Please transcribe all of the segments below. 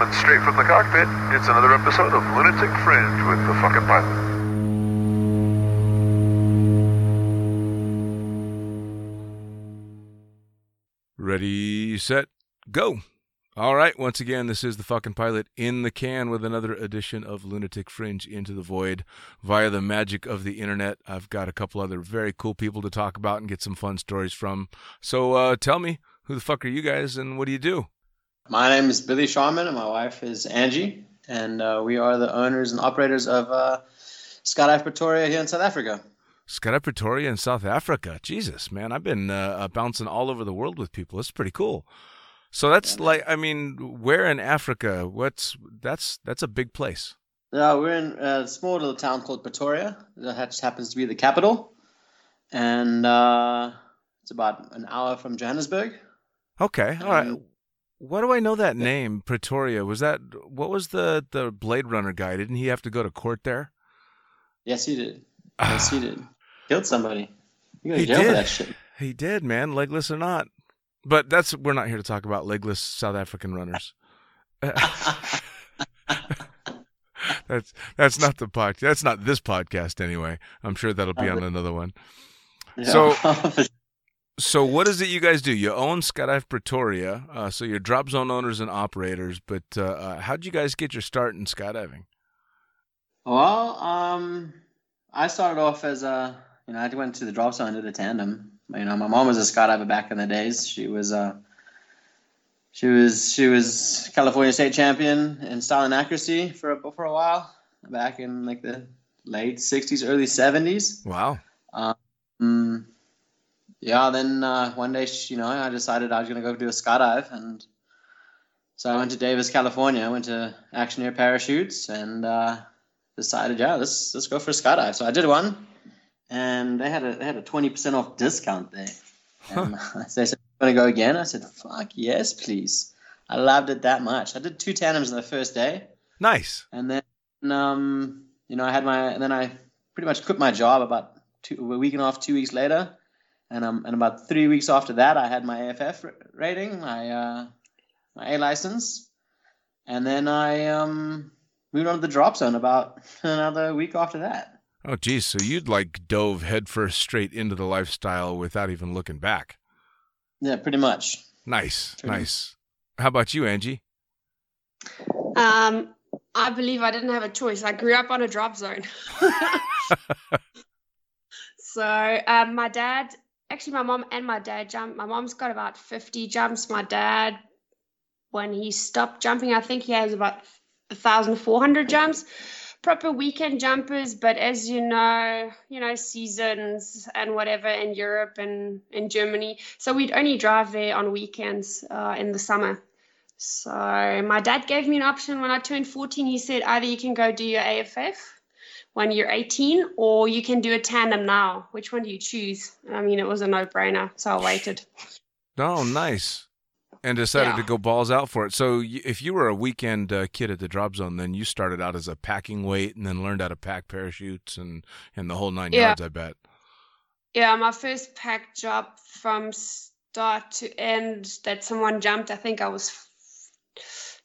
Coming straight from the cockpit, it's another episode of Lunatic Fringe with the fucking pilot. Ready, set, go. All right, once again, this is the fucking pilot in the can with another edition of Lunatic Fringe Into the Void via the magic of the internet. I've got a couple other very cool people to talk about and get some fun stories from. So uh, tell me, who the fuck are you guys and what do you do? My name is Billy Sharman, and my wife is Angie, and uh, we are the owners and operators of uh, Skydive Pretoria here in South Africa. Skydive Pretoria in South Africa. Jesus, man, I've been uh, uh, bouncing all over the world with people. It's pretty cool. So that's Yeah. like, I mean, where in Africa? What's that's that's a big place. Yeah, we're in a small little town called Pretoria. That just happens to be the capital, and uh, it's about an hour from Johannesburg. Okay, all right. Um, What do I know that name? Pretoria. Was that what was the the Blade Runner guy? Didn't he have to go to court there? Yes, he did. Yes, he did. Killed somebody. You He did. that shit. He did, man, legless or not. But that's we're not here to talk about legless South African runners. that's that's not the podcast. That's not this podcast anyway. I'm sure that'll be uh, on another one. Yeah. So what is it you guys do? You own Skydive Pretoria, uh, so you're drop zone owners and operators. But uh, uh, how'd you guys get your start in skydiving? Well, um, I started off as a, you know, I went to the drop zone, did the tandem. You know, my mom was a skydiver back in the days. She was, uh, she was, she was California state champion in style and accuracy for a, for a while back in like the late '60s, early '70s. Wow. Mm, yeah, then uh, one day, you know, I decided I was going to go do a skydive, and so I went to Davis, California. I went to Action Air Parachutes, and uh, decided, yeah, let's let's go for a skydive. So I did one, and they had a they had a twenty percent off discount there. And they said, "Want to go again?" I said, "Fuck yes, please." I loved it that much. I did two tandems on the first day. Nice. And then, um, you know, I had my, and then I pretty much quit my job about two, a week and a half, two weeks later. And, um, and about three weeks after that, I had my AFF rating, my, uh, my A license. And then I, um, moved on to the drop zone about another week after that. Oh, geez. So you'd like dove headfirst straight into the lifestyle without even looking back. Yeah, pretty much. Nice. Pretty- Nice. How about you, Angie? Um, I believe I didn't have a choice. I grew up on a drop zone. so um, my dad, actually, my mom and my dad jumped. My mom's got about 50 jumps. My dad, when he stopped jumping, I think he has about 1,400 jumps. Proper weekend jumpers, but as you know, you know, seasons and whatever in Europe and in Germany. So we'd only drive there on weekends uh, in the summer. So my dad gave me an option when I turned 14. He said either you can go do your AFF when you're 18 or you can do a tandem now. Which one do you choose? I mean, it was a no-brainer, so I waited. Oh, nice. And decided Yeah. to go balls out for it. So if you were a weekend uh, kid at the drop zone, then you started out as a packing weight and then learned how to pack parachutes and, and the whole nine Yeah. yards, I bet. Yeah, my first pack job from start to end that someone jumped, I think I was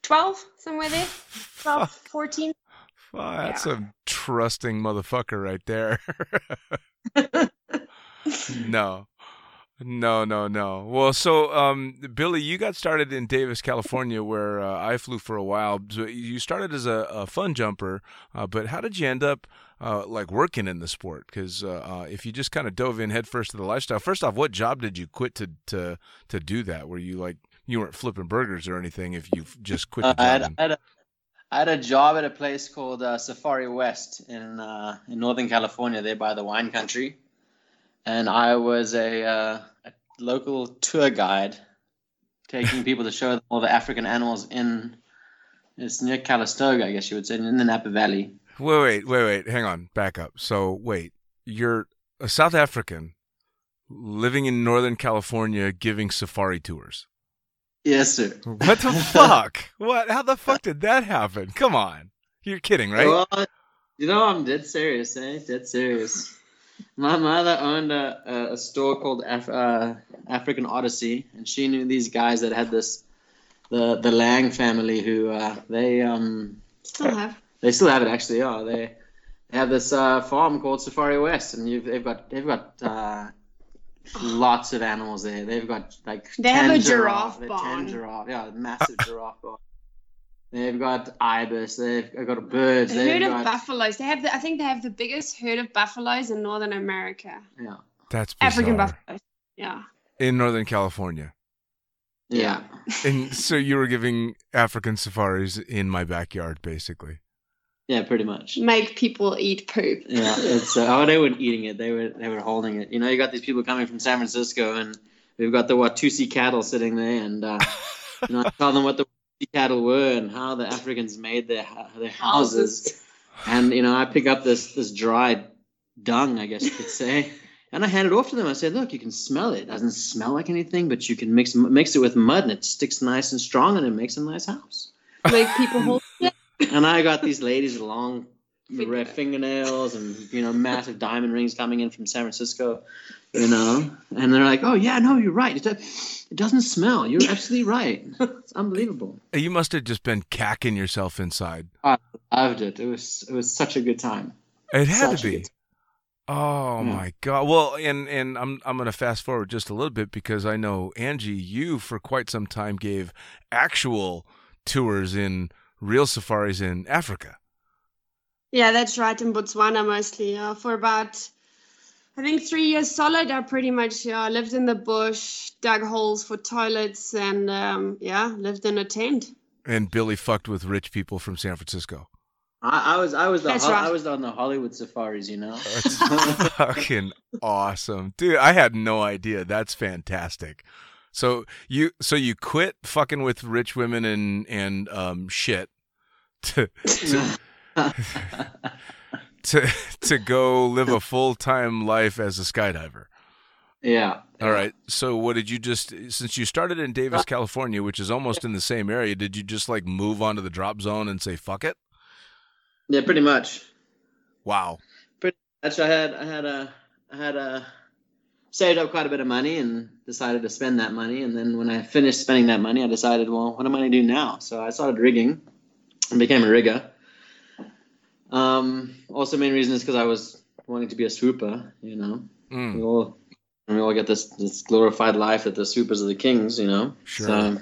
12, somewhere there. 12, 14. Wow, that's Yeah. a trusting motherfucker right there. no. No, no, no. Well, so um, Billy, you got started in Davis, California, where uh, I flew for a while. So you started as a, a fun jumper, uh, but how did you end up uh, like working in the sport? Because uh, uh, if you just kind of dove in headfirst to the lifestyle, first off, what job did you quit to to to do that? Were you like you weren't flipping burgers or anything? If you just quit Uh, I, job, had, I, had a, I had a job at a place called uh, Safari West in uh, in Northern California, there by the wine country, and I was a, uh, a local tour guide, taking people to show them all the African animals in. It's near Calistoga, I guess you would say, in the Napa Valley. Wait, wait, wait, wait. Hang on. Back up. So, wait. You're a South African living in Northern California giving safari tours. Yes, sir. What the fuck? What? How the fuck did that happen? Come on. You're kidding, right? Well, you know, I'm dead serious, eh? Dead serious. My mother owned a, a, a store called Af- uh, African Odyssey, and she knew these guys that had this the the Lang family who uh, they um Still have. they still have it actually. Yeah, they they have this uh, farm called Safari West, and you've, they've got they've got uh, lots of animals there. They've got like They have a giraffe they've barn. Ten giraffe, yeah, massive giraffe barn. They've got ibis. They've got birds. A They've herd of got buffaloes. They have the, I think they have the biggest herd of buffaloes in Northern America. yeah, That's bizarre. African buffaloes. Yeah. in Northern California. yeah. And so you were giving African safaris in my backyard, basically. Yeah, pretty much. Make people eat poop. Yeah, it's uh, oh they weren't eating it. They were they were holding it. You know, you got these people coming from San Francisco, and we've got the Watusi cattle sitting there, and uh, you know, I tell them what the Watusi cattle were and how the Africans made their their houses, and you know, I pick up this this dried dung, I guess you could say. And I hand it off to them. I said, "Look, you can smell it. It doesn't smell like anything, but you can mix mix it with mud, and it sticks nice and strong, and it makes a nice house." Make people hold. And I got these ladies with long red fingernails and you know massive diamond rings coming in from San Francisco, you know, and they're like, "Oh yeah, no, you're right. It, do- it doesn't smell. You're absolutely right. It's unbelievable. You must have just been cacking yourself inside. I loved it. It was it was such a good time. It had Such to be. good Oh Yeah. my god. Well, and and I'm I'm going to fast forward just a little bit because I know Angie, you for quite some time gave actual tours in real safaris in Africa. Yeah, that's right. In Botswana mostly. Yeah, for about I think three years solid. I pretty much yeah lived in the bush, dug holes for toilets, and um, yeah, lived in a tent. And Billy fucked with rich people from San Francisco. I, I was I was the That's Hol- right. I was on the Hollywood safaris, you know. That's fucking awesome. Dude, I had no idea. That's fantastic. So you so you quit fucking with rich women and and um shit to to to, to go live a full-time life as a skydiver. yeah. All right. So what did you just since you started in Davis, uh, California, which is almost in the same area, did you just like move onto the drop zone and say fuck it? Yeah, pretty much. Wow. Pretty much. I had I had a I had a saved up quite a bit of money and decided to spend that money. And then when I finished spending that money, I decided, well, what am I going to do now? So I started rigging and became a rigger. Um, also, main reason is because I was wanting to be a swooper. You know, Mm, we all we all get this this glorified life that the swoopers are the kings. You know, Sure. So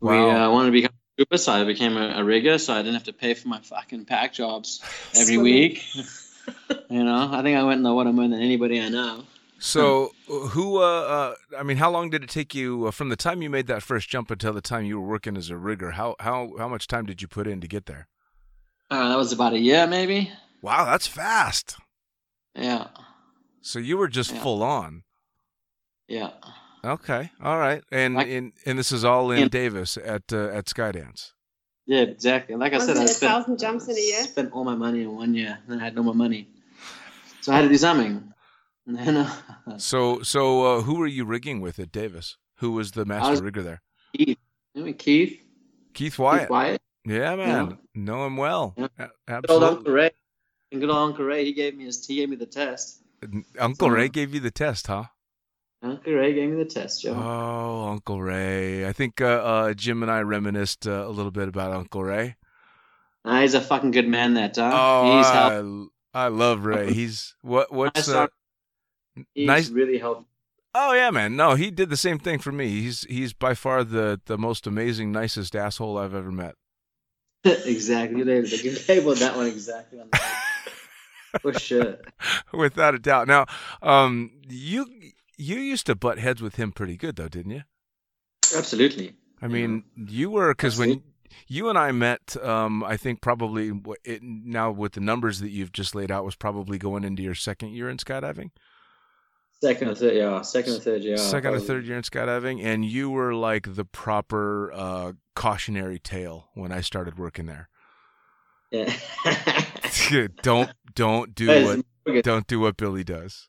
we uh, wanted to become a swooper, so I became a, a rigger, so I didn't have to pay for my fucking pack jobs every week. you know, I think I went in the water more than anybody I know. So who uh, uh I mean how long did it take you uh, from the time you made that first jump until the time you were working as a rigger? How how how much time did you put in to get there? Uh, that was about a year, maybe. Wow, that's fast. Yeah, So you were just Yeah. full on. yeah. Okay. All right. And Like- and and this is all in In- Davis at uh, at Skydance. Yeah, exactly. Like I Wasn't said, I spent, thousand jumps in a year? spent all my money in one year, and I had no more money, so I had to do something. Uh, So so uh, who were you rigging with at Davis? Who was the master was- rigger there? Keith, Keith, Keith Wyatt. Keith Wyatt, Yeah, man. Know him well. Yeah. A- good old Uncle. Ray, and good old Uncle Ray. He gave me his, he gave me the test. Uncle So- Ray gave you the test, huh? Uncle Ray gave me the test, Joe. Oh, Uncle Ray. I think uh, uh, Jim and I reminisced uh, a little bit about Uncle Ray. Ah, he's a fucking good man, that huh? Oh, he's. I, I love Ray. He's what? What's uh, started- He's nice? really helped. Oh yeah, man. No, he did the same thing for me. He's he's by far the the most amazing, nicest asshole I've ever met. exactly. They labeled that one exactly on the For sure. Without a doubt. Now, um, you you used to butt heads with him pretty good though, didn't you? Absolutely. I mean, you were because when you and I met, um, I think probably it, now with the numbers that you've just laid out was probably going into your second year in skydiving, Second or third, yeah. Second or third, yeah. second or third year in skydiving, and you were like the proper uh, cautionary tale when I started working there. Yeah. don't don't do what don't do what Billy does.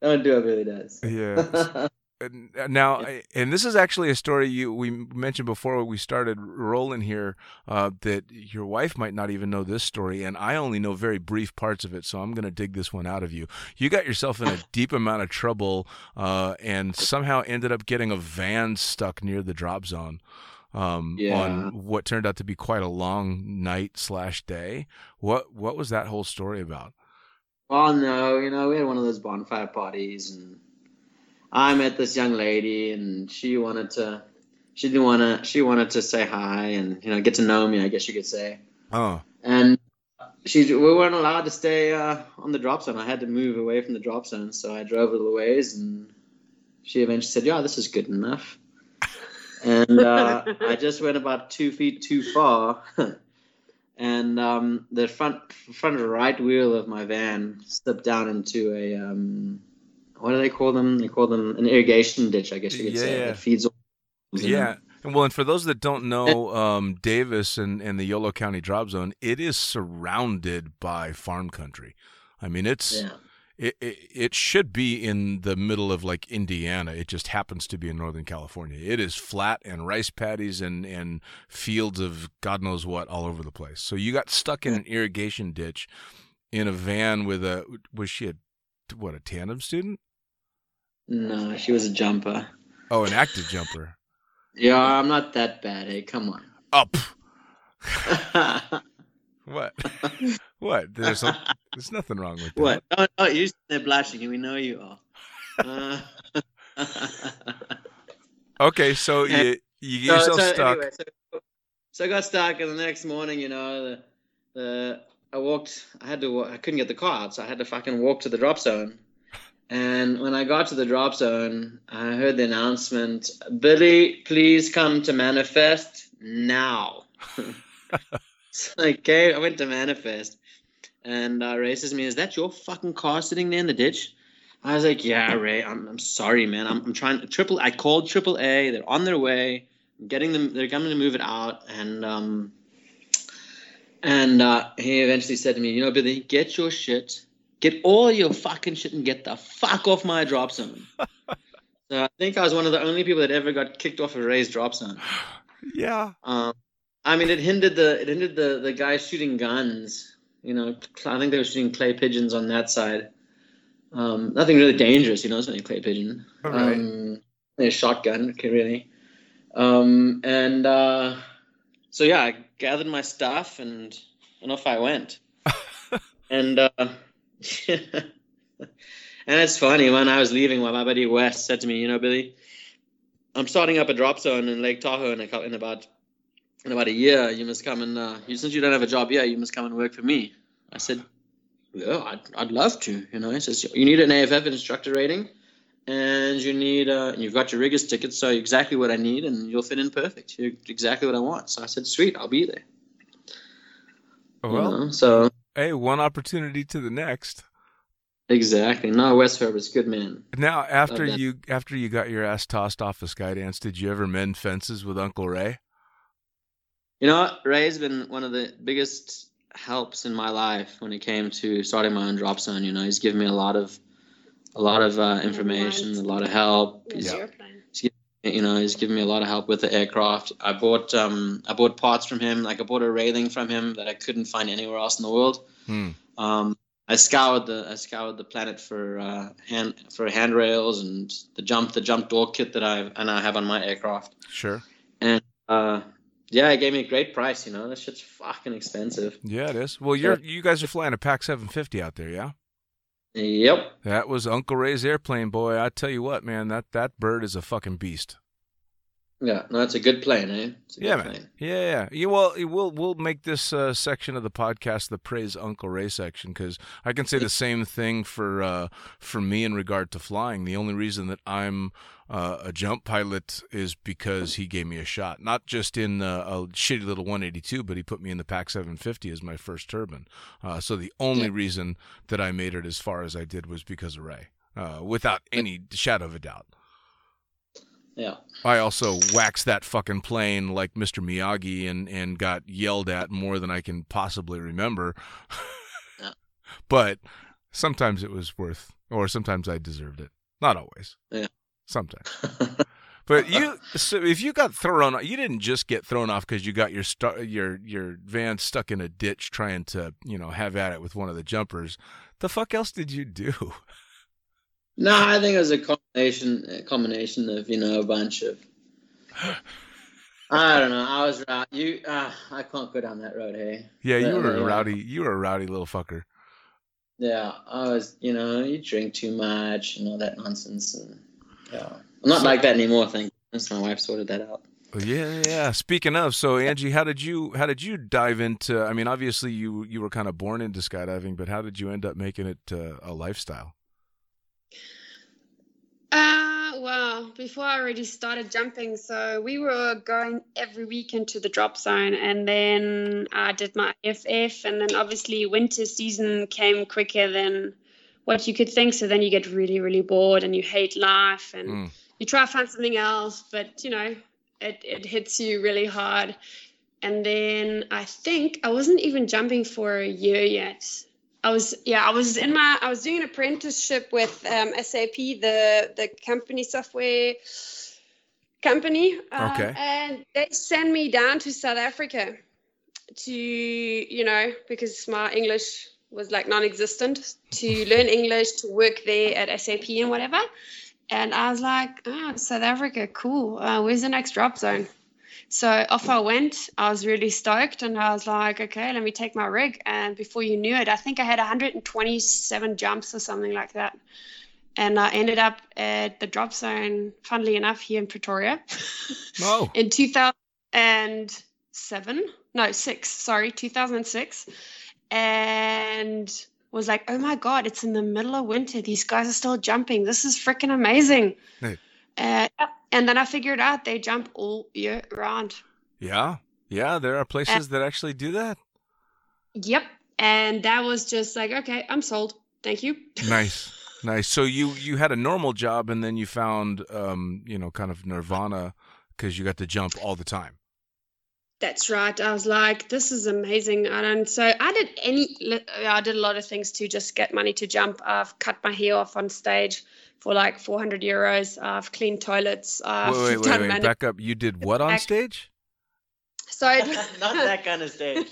Don't do what Billy does. Yeah. uh, now, and this is actually a story you we mentioned before we started rolling here uh, that your wife might not even know this story, and I only know very brief parts of it, so I'm going to dig this one out of you. You got yourself in a deep amount of trouble, uh, and somehow ended up getting a van stuck near the drop zone. Um, Yeah. on what turned out to be quite a long night slash day. What what was that whole story about? Oh no, you know, we had one of those bonfire parties, and I met this young lady, and she wanted to, she didn't want to, she wanted to say hi and you know get to know me, I guess you could say. Oh, And she, we weren't allowed to stay uh, on the drop zone. I had to move away from the drop zone, so I drove a little ways, and she eventually said, "Yeah, this is good enough." And uh, I just went about two feet too far, and um, the front front right wheel of my van slipped down into a um, what do they call them? They call them an irrigation ditch, I guess you could say. Yeah. That feeds. Yeah. And Well, and for those that don't know, um, Davis and, and the Yolo County Drop Zone, it is surrounded by farm country. I mean, it's Yeah. it, it it should be in the middle of like Indiana. It just happens to be in Northern California. It is flat and rice paddies and and fields of God knows what all over the place. So you got stuck in an irrigation ditch in a van with a was she a what a tandem student? No, she was a jumper. Oh, an active jumper. Yeah, I'm not that bad. Hey, come on. Up. What? what? There's a, there's nothing wrong with that. What? Oh, oh, you're they're blushing, and we know you are. Uh, Okay, so you you get yourself stuck. Anyway, so, so I got stuck, and the next morning, you know, the, the I walked. I had to. I couldn't get the car out, so I had to fucking walk to the drop zone. And when I got to the drop zone, I heard the announcement: "Billy, please come to manifest now." so I came. I went to manifest, and uh, Ray says to me, "Is that your fucking car sitting there in the ditch?" I was like, "Yeah, Ray. I'm, I'm sorry, man. I'm, I'm trying to triple. I called triple A. They're on their way. I'm getting them. They're coming to move it out." And um, and uh, he eventually said to me, "You know, Billy, get your shit, get all your fucking shit, and get the fuck off my drop zone." so I think I was one of the only people that ever got kicked off a Ray's drop zone. Yeah. Um, I mean, it hindered the it hindered the the guys shooting guns. You know, I think they were shooting clay pigeons on that side. Um, nothing really dangerous, you know. It's only a clay pigeon. All right. Um, a shotgun, okay, really. Um, and uh, so yeah, I gathered my stuff and and off I went. and uh, and it's funny when I was leaving, my buddy Wes said to me, "You know, Billy, I'm starting up a drop zone in Lake Tahoe in, a, in about in about a year. You must come and uh, you, since you don't have a job yet, you must come and work for me." I said, "Yeah, I'd, I'd love to." You know, he says, "You need an AFF instructor rating, and you need uh, you've got your riggers ticket, so exactly what I need, and you'll fit in perfect. You're exactly what I want." So I said, "Sweet, I'll be there." you Well, know? so hey, one opportunity to the next. exactly. No, Wes Herbert's a good man. Now, after you after you got your ass tossed off a Skydance, did you ever mend fences with Uncle Ray? You know, what? Ray's been one of the biggest helps in my life when it came to starting my own drop zone. You know, he's given me a lot of, a lot of uh, information, a lot of help. The He's, airplane. you know, he's given me a lot of help with the aircraft. I bought, um, I bought parts from him. Like I bought a railing from him that I couldn't find anywhere else in the world. Hmm. Um, I scoured the I scoured the planet for uh, hand for handrails and the jump the jump door kit that I and I have on my aircraft. Sure. And uh, yeah, it gave me a great price. You know, that shit's fucking expensive. Yeah, it is. Well, you're you guys are flying a Pac 750 out there, yeah? Yep. That was Uncle Ray's airplane, boy. I tell you what, man, that that bird is a fucking beast. Yeah. No, it's a good plane, eh? A Yeah, good man. Yeah, yeah. You, well, we'll we'll make this uh, section of the podcast the praise Uncle Ray section because I can say the same thing for uh, for me in regard to flying. The only reason that I'm uh, a jump pilot is because he gave me a shot, not just in uh, a shitty little 182, but he put me in the Pac 750 as my first turbine. Uh, so the only Yeah. reason that I made it as far as I did was because of Ray, uh, without any shadow of a doubt. Yeah. I also waxed that fucking plane like Mr. Miyagi and, and got yelled at more than I can possibly remember. Yeah. But sometimes it was worth, or sometimes I deserved it. Not always. Yeah. Sometimes. But you, so if you got thrown, you didn't just get thrown off because you got your stu- your your van stuck in a ditch trying to you know have at it with one of the jumpers. The fuck else did you do? No, I think it was a combination a combination of you know a bunch of. I don't know. I was right. You, uh, I can't go down that road. Hey. Yeah, you were a rowdy. You were a rowdy little fucker. Yeah, I was. You know, you drink too much and all that nonsense, and yeah, I'm not So- like that anymore. Thank goodness. My wife sorted that out. Oh, Yeah, yeah. Speaking of, so Angie, how did you how did you dive into? I mean, obviously you you were kind of born into skydiving, but how did you end up making it uh, a lifestyle? Uh, well, before I already started jumping, so we were going every weekend to the drop zone, and then I did my FF, and then obviously winter season came quicker than what you could think. So then you get really, really bored, and you hate life, and Mm. you try to find something else, but you know, it it hits you really hard. And then I think I wasn't even jumping for a year yet. I was yeah, I was in my I was doing an apprenticeship with um, SAP, the the company software company. um, Okay. And they sent me down to South Africa to you know because my English was like non-existent to learn English to work there at SAP and whatever. And I was like, oh, South Africa, cool. Uh, where's the next drop zone? So off I went. I was really stoked, and I was like, okay, let me take my rig. And before you knew it, I think I had 127 jumps or something like that. And I ended up at the drop zone, funnily enough, here in Pretoria Oh, in 2007. No, six. Sorry, 2006. And was like, oh my God, it's in the middle of winter. These guys are still jumping. This is freaking amazing. Hey. Uh, and then I figured out they jump all year round. yeah, yeah. There are places that actually do that. Yep. And that was just like, okay, I'm sold. Thank you. Nice, nice. So you you had a normal job, and then you found um you know kind of nirvana because you got to jump all the time. That's right. I was like, this is amazing. And so I did any, I did a lot of things to just get money to jump. I've cut my hair off on stage for like 400 euros. I've cleaned toilets. I've wait, wait, wait, done wait. mani- Back up. You did what on Back- stage? So it, not that kind of stage.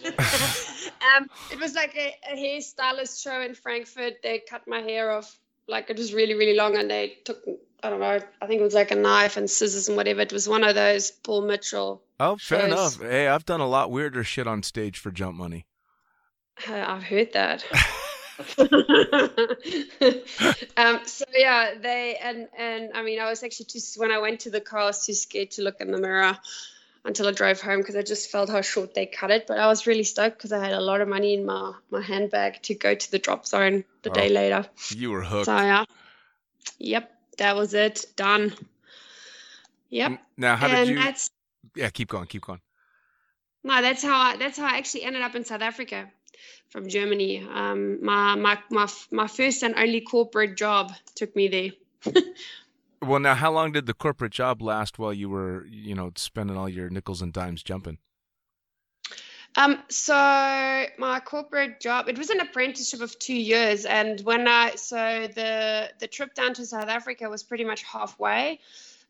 um, it was like a, a hairstylist show in Frankfurt. They cut my hair off, like it was really, really long, and they took, I don't know, I think it was like a knife and scissors and whatever. It was one of those Paul Mitchell. Oh, fair shows. enough. Hey, I've done a lot weirder shit on stage for jump money. Uh, I've heard that. um, so yeah, they and and I mean, I was actually just when I went to the car, I was too scared to look in the mirror until I drove home because I just felt how short they cut it. But I was really stoked because I had a lot of money in my my handbag to go to the drop zone the day later. You were hooked. So yeah, yep, that was it. Done. Yep, Now, how and did you? that's Yeah, keep going, keep going. no, that's how I that's how I actually ended up in South Africa from Germany. Um, my my my my first and only corporate job took me there. Well, now, how long did the corporate job last while you were, you know, spending all your nickels and dimes jumping? Um, so my corporate job it was an apprenticeship of two years, and when I so the the trip down to South Africa was pretty much halfway.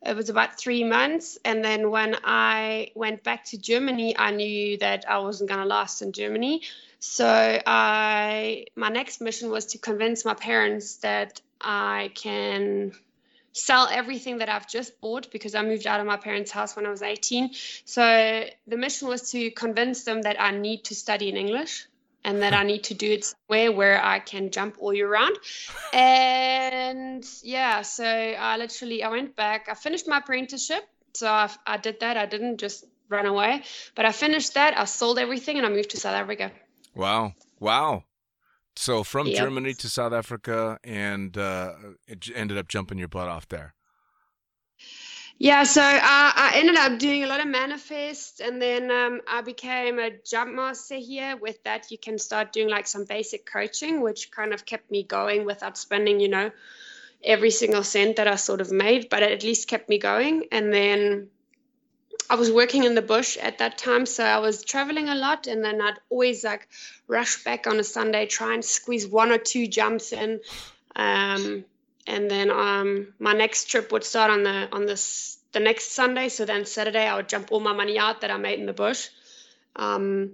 It was about three months, and then when I went back to Germany, I knew that I wasn't going to last in Germany. So I my next mission was to convince my parents that I can sell everything that I've just bought because I moved out of my parents' house when I was 18. So the mission was to convince them that I need to study in English and that I need to do it somewhere where I can jump all year round. And yeah, so I literally I went back. I finished my apprenticeship. So I, I did that. I didn't just run away, but I finished that. I sold everything and I moved to South Africa. Wow, wow. So from Yep. Germany to South Africa, and uh, it ended up jumping your butt off there. Yeah, so I, I ended up doing a lot of manifest, and then um, I became a jump master here. With that, you can start doing like some basic coaching, which kind of kept me going without spending, you know, every single cent that I sort of made, but it at least kept me going. And then I was working in the bush at that time, so I was traveling a lot, and then I'd always like rush back on a Sunday, try and squeeze one or two jumps in. Um, and then um, my next trip would start on the on this the next Sunday. So then Saturday I would jump all my money out that I made in the bush. Um,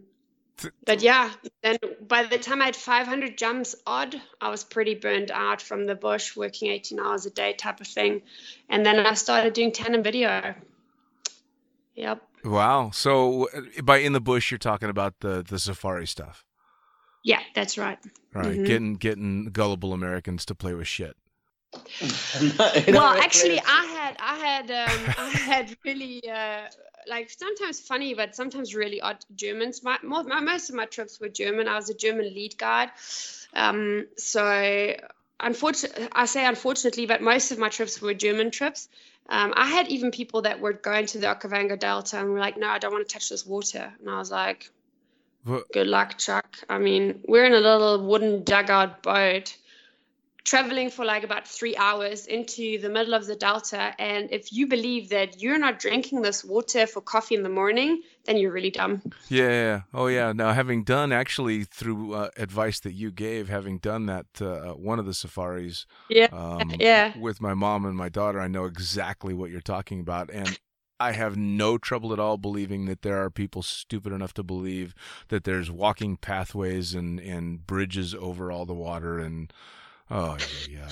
but yeah, then by the time I had 500 jumps odd, I was pretty burned out from the bush, working 18 hours a day type of thing. And then I started doing tandem video. Yep. Wow. So by in the bush, you're talking about the the safari stuff, Yeah, that's right. right? Mhm. Getting getting gullible Americans to play with shit. well actually i had i had um, i had really uh, like sometimes funny but sometimes really odd germans my, mo my most of my trips were german i was a german lead guide um, so unfortunately i say unfortunately but most of my trips were german trips um, i had even people that were going to the okavango delta and were like no i don't want to touch this water. And i was like Wha- good luck chuck. I mean we're in a little wooden dugout boat traveling for like about three hours into the middle of the delta and if you believe that you're not drinking this water for coffee in the morning then you're really dumb Yeah. Oh, yeah. Now, having done actually through uh, advice that you gave, having done that uh, one of the safaris yeah um, yeah with my mom and my daughter, I know exactly what you're talking about, and I have no trouble at all believing that there are people stupid enough to believe that there's walking pathways and and bridges over all the water and oh yeah.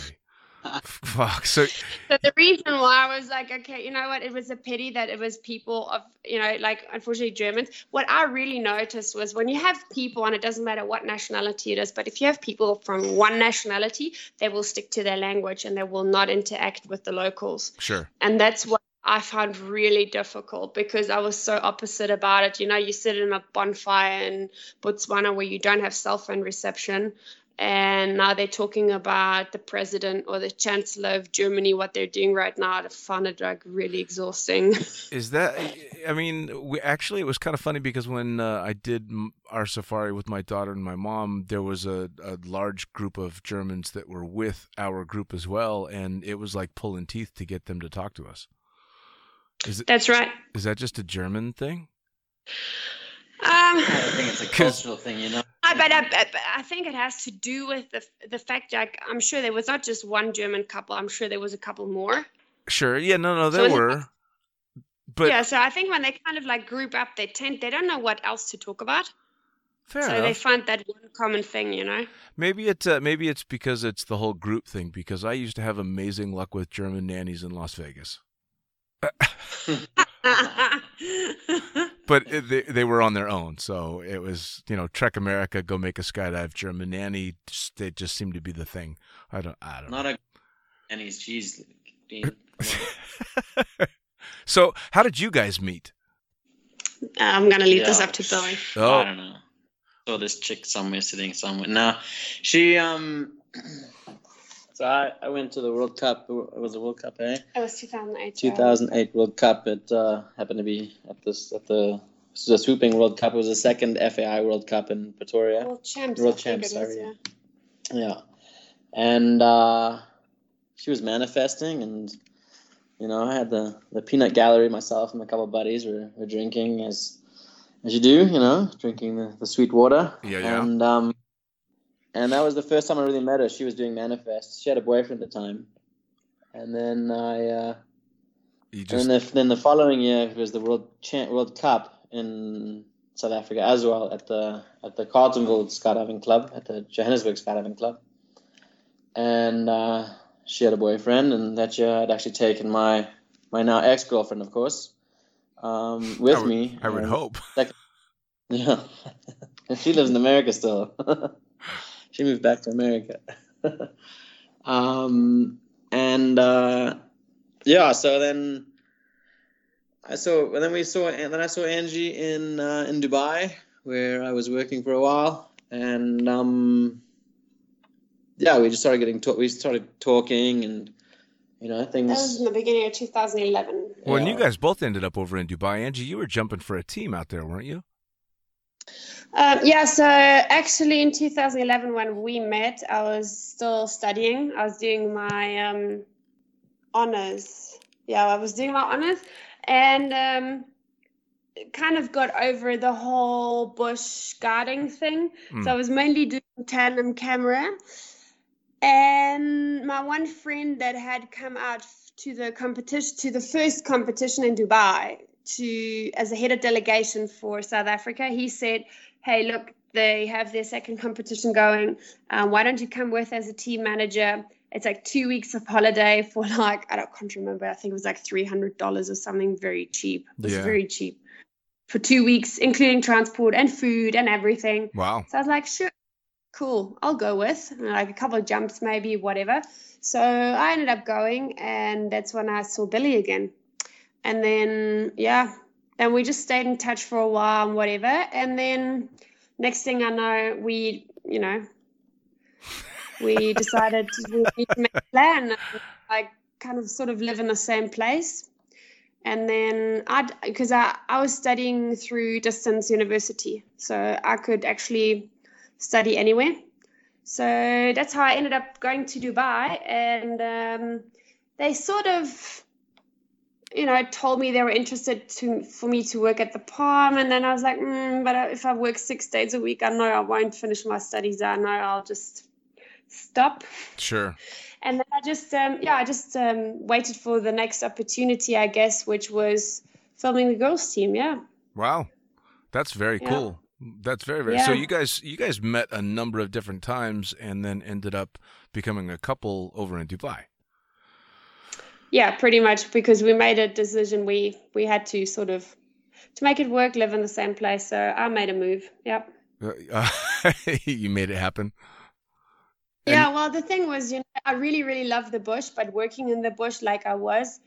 Fuck. So so the reason why I was like, okay, you know what? It was a pity that it was people of, you know, like unfortunately Germans. What I really noticed was when you have people, and it doesn't matter what nationality it is, but if you have people from one nationality, they will stick to their language and they will not interact with the locals. sure. And that's what I found really difficult because I was so opposite about it. You know, you sit in a bonfire in Botswana where you don't have cell phone reception. And now they're talking about the president or the chancellor of Germany, what they're doing right now. I found it like really exhausting. Is that? I mean, we, actually, it was kind of funny because when uh, I did our safari with my daughter and my mom, there was a, a large group of Germans that were with our group as well, and it was like pulling teeth to get them to talk to us. Is it? That's right. Is that just a German thing? Um, I think it's a cultural thing, you know. I, but, I, but I think it has to do with the the fact that I'm sure there was not just one German couple. I'm sure there was a couple more. Sure. Yeah. No. No. So There is it- were. But yeah, so I think when they kind of like group up, they tend they don't know what else to talk about. fair so enough. they find that one common thing, you know. Maybe it's uh, maybe it's because it's the whole group thing. Because I used to have amazing luck with German nannies in Las Vegas, but it, they they were on their own. So it was you know Trek America, go make a skydive. German nanny, just, they just seemed to be the thing. I don't I don't know. Not a and he's cheese. Dean. so how did you guys meet? I'm gonna leave this up to Billy. I Oh, don't know. Saw this chick somewhere sitting somewhere. No, she um. So I, I went to the World Cup. It was a World Cup, eh? It was 2008. 2008 World Cup. It uh, happened to be at this at the this was a swooping World Cup. It was the second FAI World Cup in Pretoria. World champs. World champs, it is, sorry. yeah. Yeah, and uh, she was manifesting, and you know I had the the peanut gallery myself and a couple of buddies were, were drinking as as you do, you know, drinking the, the sweet water. Yeah, yeah. And um, and that was the first time I really met her. She was doing manifest. She had a boyfriend at the time, and then I. Uh, you and just then the, then the following year was the World World Cup in South Africa as well at the at the Carletonville Skydiving Club at the Johannesburg Skydiving Club, and uh, she had a boyfriend, and that year I'd actually taken my my now ex girlfriend, of course, um, with I would, me. I would hope. Yeah, she lives in America still. she moved back to America. um, and uh, yeah, so then I saw, and then we saw, and then I saw Angie in uh, in Dubai, where I was working for a while, and um, yeah, we just started getting to- we started talking, and you know things. That was in the beginning of 2011. Well, and you guys both ended up over in Dubai. Angie, you were jumping for a team out there, weren't you? Um, yeah, so actually in 2011 when we met, I was still studying. I was doing my um, honors. Yeah, I was doing my honors and um, kind of got over the whole bush guarding thing. Mm. So I was mainly doing tandem camera. and my one friend that had come out to the competition to the first competition in Dubai to as a head of delegation for South Africa, he said, "Hey, look, they have their second competition going. Um, why don't you come with as a team manager?" It's like two weeks of holiday for like I don't can't remember. I think it was like three hundred dollars or something very cheap. It was Yeah. very cheap for two weeks, including transport and food and everything. Wow. So I was like, sure, cool, I'll go with like a couple of jumps, maybe whatever. So I ended up going, and that's when I saw Billy again. And then yeah, and we just stayed in touch for a while and whatever. And then next thing I know, we you know we decided we need to make a plan. Like kind of sort of live in the same place. And then I, because I, I was studying through distance university, so I could actually study anywhere. So that's how I ended up going to Dubai, and um, they sort of, you know, told me they were interested to for me to work at the Palm, and then I was like, mm, but if I work six days a week, I know I won't finish my studies. I know I'll just stop. Sure. And then I just, um, yeah, I just um, waited for the next opportunity, I guess, which was filming the girls' team. Yeah. Wow. That's very Yeah. cool. That's very very. Yeah. So you guys you guys met a number of different times and then ended up becoming a couple over in Dubai. Yeah, pretty much because we made a decision. We we had to sort of to make it work, live in the same place. So I made a move. Yep. Uh, you made it happen. And- Yeah, well, the thing was, you know, I really, really love the bush, but working in the bush like I was,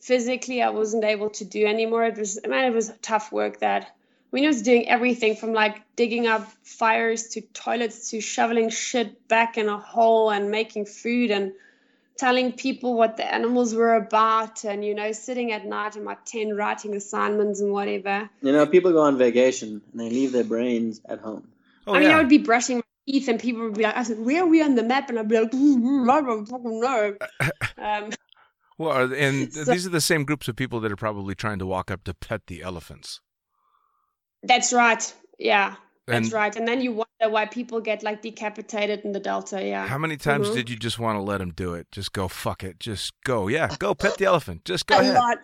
physically, I wasn't able to do anymore. It was, man, it was tough work that when I was doing everything from like digging up fires to toilets to shoveling shit back in a hole and making food and telling people what the animals were about and, you know, sitting at night in my tent writing assignments and whatever. You know, people go on vacation and they leave their brains at home. Oh I mean, I would be brushing my teeth, and people would be like, "I said, where are we on the map?" And I'd be like, mm, mm, mm, "I don't fucking know." Um, Well, are- and So- these are the same groups of people that are probably trying to walk up to pet the elephants. that's right. Yeah, that's And right. And then you wonder why people get like decapitated in the Delta. Yeah. how many times Mhm. did you just want to let them do it? Just go fuck it. Just go. Yeah, go pet the elephant. Just go a ahead. lot.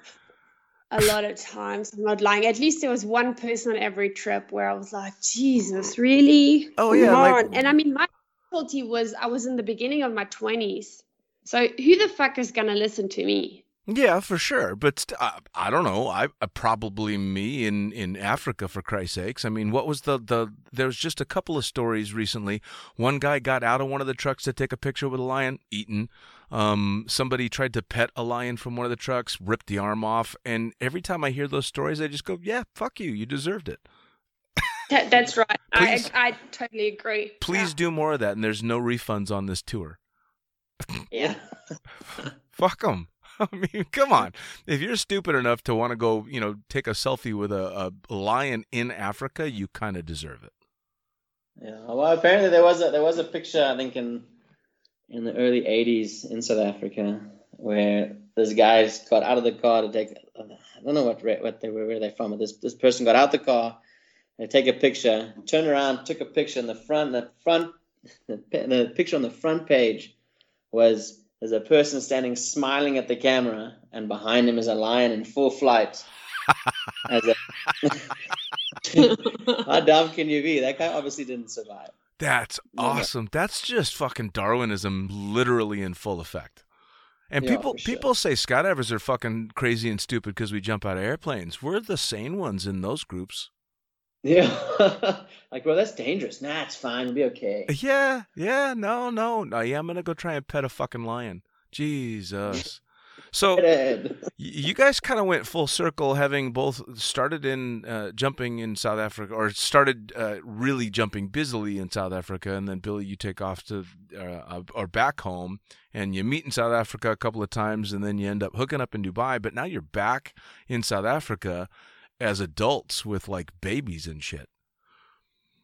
A lot of times, I'm not lying. At least there was one person on every trip where I was like, Jesus, really? Oh, yeah, like- And I mean, my difficulty was I was in the beginning of my 20s. So who the fuck is going to listen to me? Yeah, for sure. But uh, I don't know. I uh, probably me in in Africa for Christ's sakes. I mean, what was the the? There was just a couple of stories recently. One guy got out of one of the trucks to take a picture with a lion, eaten. Um, somebody tried to pet a lion from one of the trucks, ripped the arm off. And every time I hear those stories, I just go, "Yeah, fuck you. You deserved it." That, that's right. Please- I totally agree. Please do more of that. And there's no refunds on this tour. Yeah. Fuck them. I mean, come on. If you're stupid enough to want to go, you know, take a selfie with a, a lion in Africa, you kind of deserve it. Yeah. Well, apparently there was a there was a picture I think in in the early '80s in South Africa where this guy got out of the car to take I don't know what what they were where they're from, but this this person got out the car, they take a picture, turned around, took a picture in the front. The front the, the picture on the front page was there's a person standing smiling at the camera, and behind him is a lion in full flight. A, how dumb can you be? That guy obviously didn't survive. That's awesome. That's just fucking Darwinism literally in full effect. And Yeah, people sure. people say skydivers are fucking crazy and stupid because we jump out of airplanes. We're the sane ones in those groups. Yeah. like, well, that's dangerous. Nah, it's fine. We'll be okay. Yeah, yeah, no, no, no. Yeah, I'm gonna go try and pet a fucking lion. Jesus. So You guys kind of went full circle, having both started in uh, jumping in South Africa, or started uh, really jumping busily in South Africa, and then Billy, you take off to uh, or back home, and you meet in South Africa a couple of times, and then you end up hooking up in Dubai. But now you're back in South Africa as adults with like babies and shit.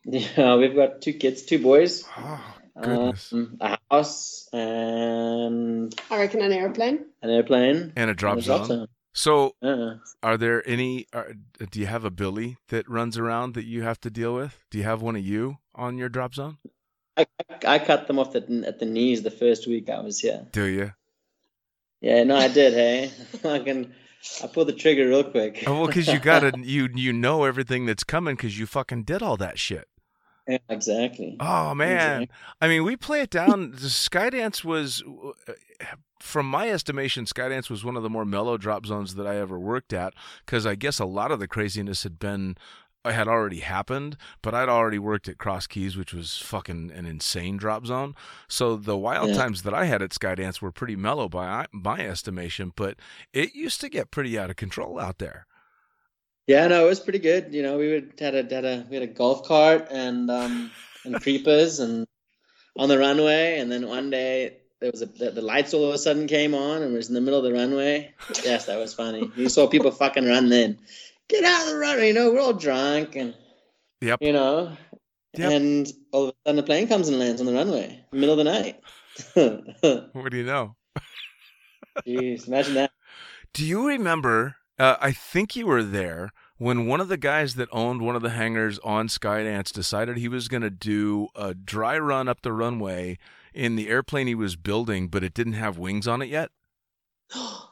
Yeah, we've got two kids, two boys, Oh goodness! um, a house, and I reckon an airplane. an airplane. and a drop and a drop zone. zone. So, Uh-uh. are there any? Are, do you have a Billy that runs around that you have to deal with? Do you have one of you on your drop zone? I, I cut them off the, at the knees the first week I was here. Do you? Yeah, no, I did. Hey, I can. I pulled the trigger real quick. Oh, well, because you gotta you you know everything that's coming because you fucking did all that shit. Yeah, exactly. Oh man, Exactly. I mean, we play it down. The Skydance was, uh, from my estimation, Skydance was one of the more mellow drop zones that I ever worked at because I guess a lot of the craziness had been had already happened, but I'd already worked at Cross Keys, which was fucking an insane drop zone. So the wild Yeah. times that I had at Skydance were pretty mellow by my estimation, but it used to get pretty out of control out there. Yeah, no, it was pretty good. You know, we would had a had a we had a golf cart and um and creepers and on the runway, and then one day there was a the, the lights all of a sudden came on and it was in the middle of the runway. Yes, that was funny. You saw people fucking run then. Get out of the runway, you know, we're all drunk and Yep. you know. Yep. And all of a sudden the plane comes and lands on the runway, middle of the night. What do you know? Jeez, imagine that. Do you remember? Uh, I think you were there when one of the guys that owned one of the hangars on Skydance decided he was going to do a dry run up the runway in the airplane he was building, but it didn't have wings on it yet.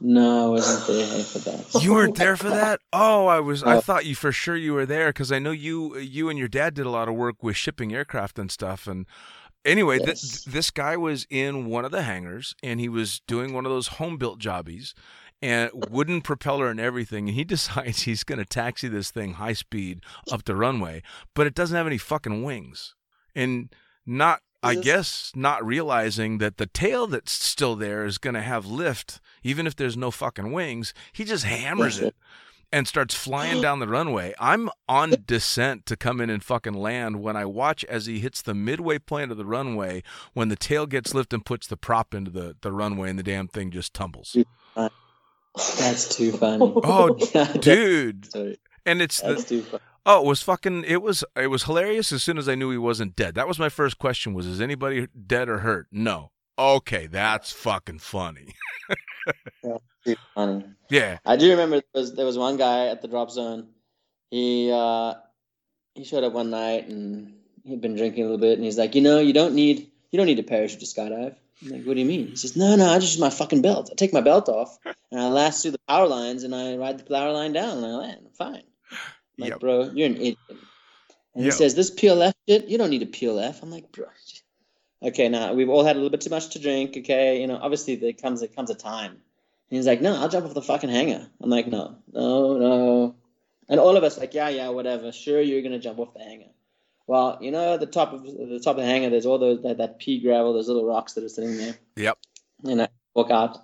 No, I wasn't there for that. You weren't there for that? Oh, I was. I thought you for sure you were there because I know you. You and your dad did a lot of work with shipping aircraft and stuff. And anyway, Yes. this guy was in one of the hangars and he was doing one of those home built jobbies and wooden propeller and everything. And he decides he's going to taxi this thing high speed up the runway, but it doesn't have any fucking wings. And not, I guess, not realizing that the tail that's still there is going to have lift, even if there's no fucking wings. He just hammers it and starts flying down the runway. I'm on descent to come in and fucking land when I watch as he hits the midway point of the runway when the tail gets lifted and puts the prop into the, the runway and the damn thing just tumbles. That's too funny. Oh, dude. And it's that's the too funny. Oh, it was fucking it was it was hilarious as soon as I knew he wasn't dead. That was my first question was is anybody dead or hurt? No. Okay, that's fucking funny. Funny. Yeah. I do remember there was, there was one guy at the drop zone. He uh, he showed up one night and he'd been drinking a little bit, and he's like, you know, you don't need you don't need a parachute to skydive. I'm like, what do you mean? He says, no, no, I just use my fucking belt. I take my belt off and I last through the power lines and I ride the power line down and I land. I'm fine. Like, Yep. bro, you're an idiot. And Yep. he says, this PLF shit, you don't need a PLF. I'm like, bro. Okay, now we've all had a little bit too much to drink. Okay, you know, obviously there comes there comes a time. And he's like, no, I'll jump off the fucking hanger. I'm like, no, no, no. And all of us like, yeah, yeah, whatever. Sure, you're gonna jump off the hanger. Well, you know, at the top of the top of the hanger, there's all those that, that pea gravel, those little rocks that are sitting there. Yep. And I walk out,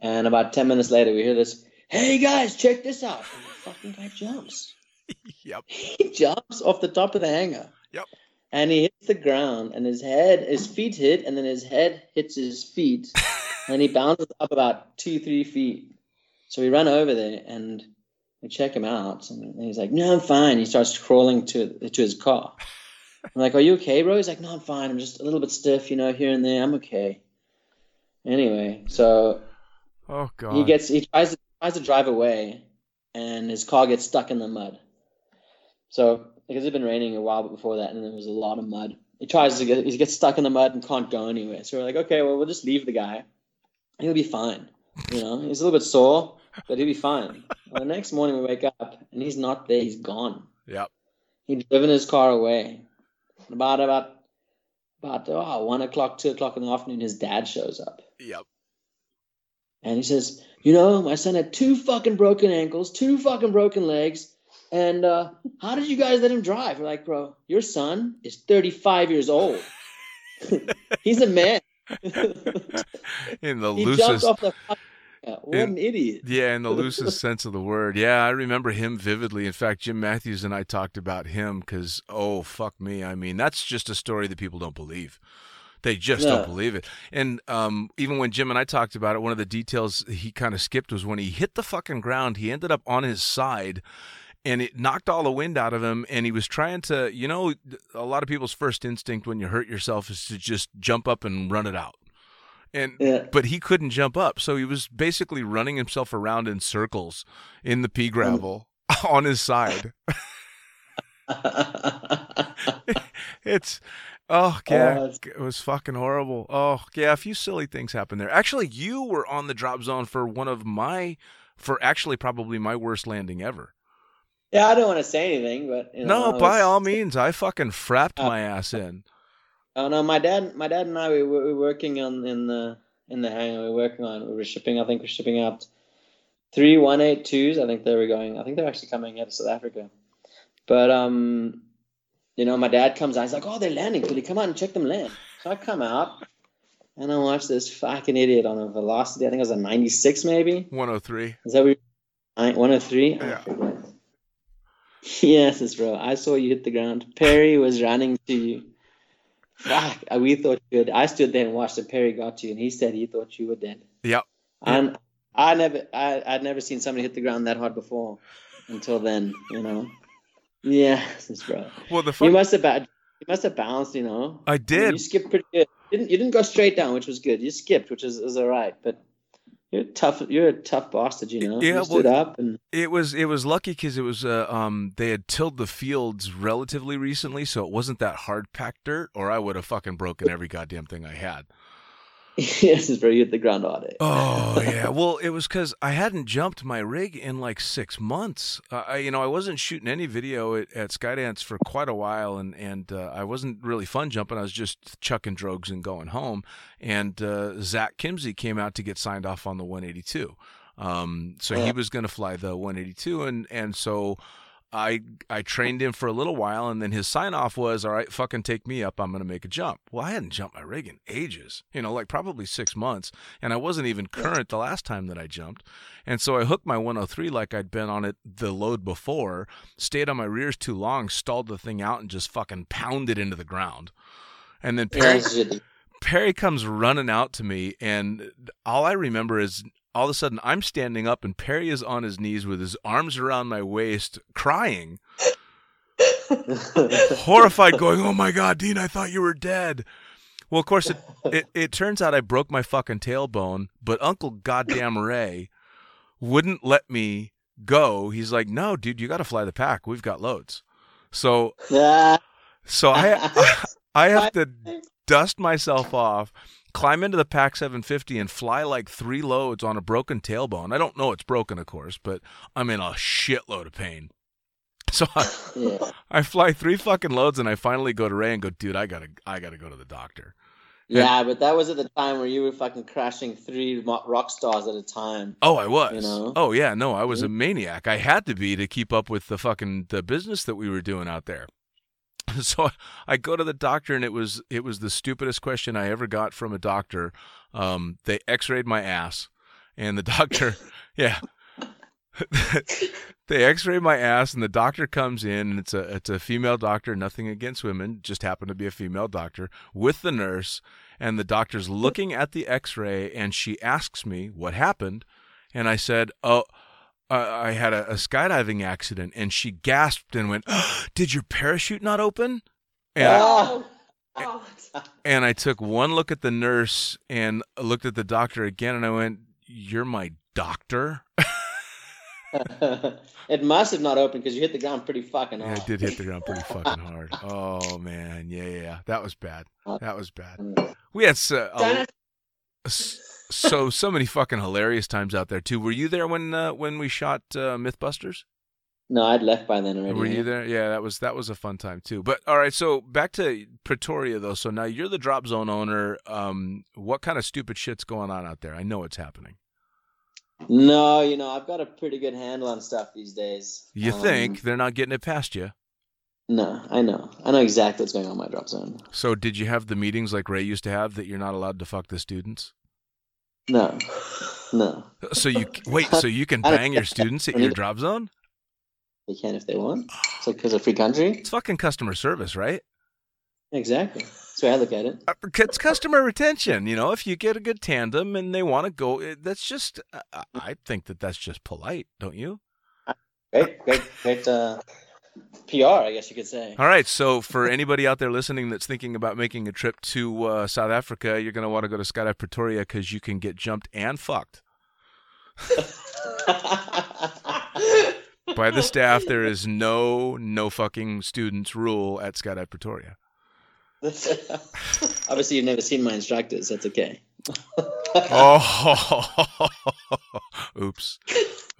and about ten minutes later, we hear this. Hey guys, check this out! And the fucking guy jumps. Yep. He jumps off the top of the hanger. Yep. And he hits the ground, and his head, his feet hit, and then his head hits his feet, and he bounces up about two, three feet. So we run over there and we check him out, and he's like, "No, I'm fine." He starts crawling to to his car. I'm like, "Are you okay, bro?" He's like, "No, I'm fine. I'm just a little bit stiff, you know, here and there. I'm okay." Anyway, so Oh god. he gets he tries to tries to drive away, and his car gets stuck in the mud. So because it had been raining a while before that, and there was a lot of mud. He tries to get he gets stuck in the mud and can't go anywhere. So we're like, okay, well we'll just leave the guy. He'll be fine. You know, he's a little bit sore, but he'll be fine. Well, the next morning we wake up and he's not there. He's gone. Yep. He'd driven his car away. About about about oh, one o'clock, two o'clock in the afternoon, his dad shows up. Yep. And he says, You know, my son had two fucking broken ankles, two fucking broken legs. And uh, how did you guys let him drive? We're like, Bro, your son is 35 years old. He's a man. In the he loosest jumped off the. Yeah, what In- an idiot. Yeah, in the loosest sense of the word. Yeah, I remember him vividly. In fact, Jim Matthews and I talked about him because, oh, fuck me. I mean, that's just a story that people don't believe. They just don't believe it. And um, even when Jim and I talked about it, one of the details he kind of skipped was when he hit the fucking ground, he ended up on his side and it knocked all the wind out of him. And he was trying to, you know, a lot of people's first instinct when you hurt yourself is to just jump up and run it out. And Yeah. but he couldn't jump up, so he was basically running himself around in circles in the pea gravel on his side. It's oh, oh yeah, that's- it was fucking horrible. Oh yeah, a few silly things happened there. Actually, you were on the drop zone for one of my, for actually probably my worst landing ever. Yeah, I don't want to say anything, but you know, No, I by all means, I fucking frapped Uh, my ass in. Oh no, my dad, my dad and I, we were, we were working on in the in the hangar. We were working on. We were shipping. I think we're shipping out three one eight twos. I think they were going. I think they're actually coming out of South Africa. But um, you know, my dad comes out. He's like, "Oh, they're landing. Billy, come on and check them land." So I come out and I watch this fucking idiot on a velocity. I think it was a ninety six, maybe. 103. Is that what? One hundred three. Yeah. Yes, it's bro. I saw you hit the ground. Perry was running to you. Fuck. We thought you had. I stood there and watched, and Perry got to you, and he said he thought you were dead. Yep. And I never, I, I'd never seen somebody hit the ground that hard before. Until then, you know. Yes, bro. Well, the You must have, ba- you must have bounced, you know. I I mean, did. you skipped pretty good. You didn't, you didn't go straight down, which was good. You skipped, which is, is all right. But you're a tough. You're a tough bastard, you know. Yeah, you stood up and. It was it was lucky because it was uh, um they had tilled the fields relatively recently, so it wasn't that hard packed dirt, or I would have fucking broken every goddamn thing I had. yes, bro, you hit the ground day. Oh yeah, well it was because I hadn't jumped my rig in like six months. Uh, I you know I wasn't shooting any video at, at Skydance for quite a while, and and uh, I wasn't really fun jumping. I was just chucking drogues and going home. And uh, Zach Kimsey came out to get signed off on the 182. Um, so he was going to fly the 182, and and so. I I trained him for a little while, and then his sign off was, "All right, fucking take me up. I'm gonna make a jump." Well, I hadn't jumped my rig in ages, you know, like probably six months, and I wasn't even current the last time that I jumped. And so I hooked my 103 like I'd been on it the load before, stayed on my rears too long, stalled the thing out, and just fucking pounded into the ground. And then Perry, Yes, you did. Perry comes running out to me, and all I remember is all of a sudden I'm standing up, and Perry is on his knees with his arms around my waist, crying, horrified, going, "Oh my god, Dean, I thought you were dead." Well, of course, it, it it turns out I broke my fucking tailbone, but Uncle Goddamn Ray wouldn't let me go. He's like, "No, dude, you got to fly the pack. We've got loads." So so I I, I have to dust myself off, climb into the Pack 750, and fly like three loads on a broken tailbone. I don't know it's broken, of course, but I'm in a shitload of pain. So I, yeah. I fly three fucking loads, and I finally go to Ray and go, dude, I gotta, I gotta go to the doctor. yeah, but that was at the time where you were fucking crashing three rock stars at a time. Oh, I was. You know? Oh yeah, no, I was a maniac. I had to be to keep up with the fucking the business that we were doing out there. So I go to the doctor, and it was it was the stupidest question I ever got from a doctor. Um, they X-rayed my ass, and the doctor, yeah, they X-rayed my ass, and the doctor comes in, and it's a it's a female doctor. Nothing against women, just happened to be a female doctor with the nurse, and the doctor's looking at the X-ray, and she asks me what happened, and I said, "Oh." Uh, I had a, a skydiving accident, and she gasped and went, "Did your parachute not open?" And I, Ah. Oh, and I took one look at the nurse and looked at the doctor again, and I went, "You're my doctor." it must have not opened because you hit the ground pretty fucking Yeah, hard. I did hit the ground pretty fucking hard. Oh man, yeah, yeah, yeah. that was bad. That was bad. We had so, a- Don't s- so so many fucking hilarious times out there too. Were you there when uh, when we shot uh, MythBusters? No, I'd left by then already. Were you there? Yeah, that was that was a fun time too. But all right, so back to Pretoria though. So now you're the drop zone owner. Um, what kind of stupid shit's going on out there? I know it's happening. No, you know, I've got a pretty good handle on stuff these days. You Um, think they're not getting it past you? No, I know. I know exactly what's going on in my drop zone. So did you have the meetings like Ray used to have that you're not allowed to fuck the students? No, no. So you wait, so you can bang your students at your drop zone? They can if they want. It's like because of free country. It's fucking customer service, right? Exactly. That's the way I look at it. Uh, It's customer retention. You know, if you get a good tandem and they want to go, that's just. I- I think that that's just polite, don't you? Great, great, great uh, PR, I guess you could say. All right. So for anybody out there listening that's thinking about making a trip to uh, South Africa, you're going to want to go to Skydive Pretoria because you can get jumped and fucked by the staff. There is no no fucking students rule at Skydive Pretoria. Obviously, you've never seen my instructors. That's okay. oh, oops,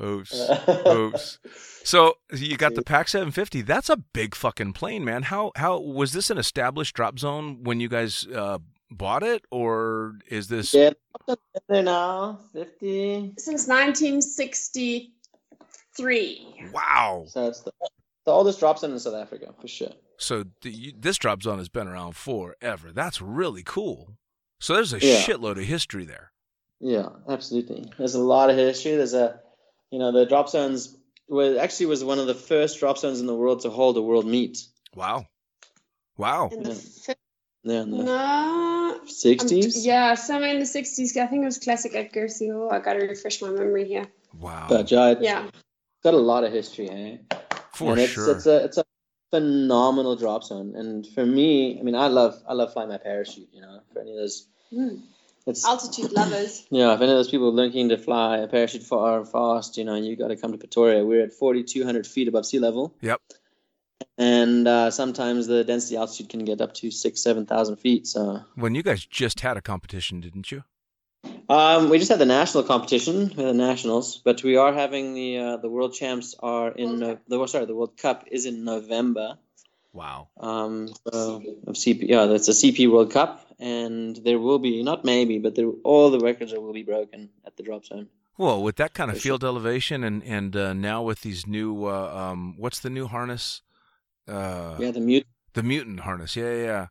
oops, oops. So you got the Pac 750. That's a big fucking plane, man. How how was this an established drop zone when you guys uh, bought it, or is this? Yeah, there now, fifty. Since 1963. Wow. So it's the, the oldest drop zone in South Africa for sure. So the, you, this drop zone has been around forever. That's really cool. So there's a Yeah. shitload of history there. Yeah, absolutely. There's a lot of history. There's a, you know, the drop zones was actually was one of the first drop zones in the world to hold a world meet. Wow. Wow. In the Yeah. in the no. I'm- sixties. Yeah, somewhere in the 60s. I think it was classic at Gersie Hall. I gotta refresh my memory here. Wow. But yeah, Yeah. got a lot of history, eh? For and it's, sure. it's a it's a phenomenal drop zone. And for me, I mean, I love I love flying my parachute. You know, for any of those, Mm. it's Altitude lovers. yeah. If any of those people looking to fly a parachute far and fast, you know, you got to come to Pretoria. We're at forty two hundred feet above sea level. Yep. And uh, sometimes the density altitude can get up to six, seven thousand feet. So when you guys just had a competition, didn't you? Um, we just had the national competition, with the nationals, but we are having the uh, the world champs are in no, the sorry the World Cup is in November. Wow. Um, so of CP, yeah, that's a CP World Cup, and there will be not maybe, but there all the records will be broken at the drop zone. Well, with that kind of For sure. field elevation, and and uh, now with these new, uh, um, what's the new harness? Uh, yeah, the mute. The mutant harness. Yeah, yeah. yeah.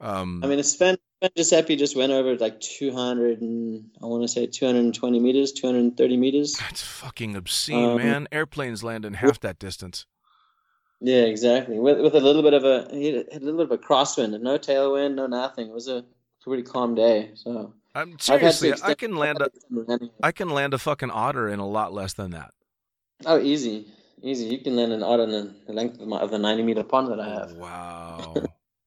Um, I mean, Sven, Sven Giuseppe just went over like 200 and I want to say 220 meters, 230 meters. that's fucking obscene, Um, man. Airplanes land in half that distance. Yeah, exactly. With with a little bit of a he had a little bit of a crosswind, no tailwind, no nothing. It was a pretty calm day. So I'm I've had to seriously, I can land a, I can land a fucking otter in a lot less than that. Oh, easy, easy. You can land an otter in the- the length of, my, of the 90 meter pond that I have. Wow.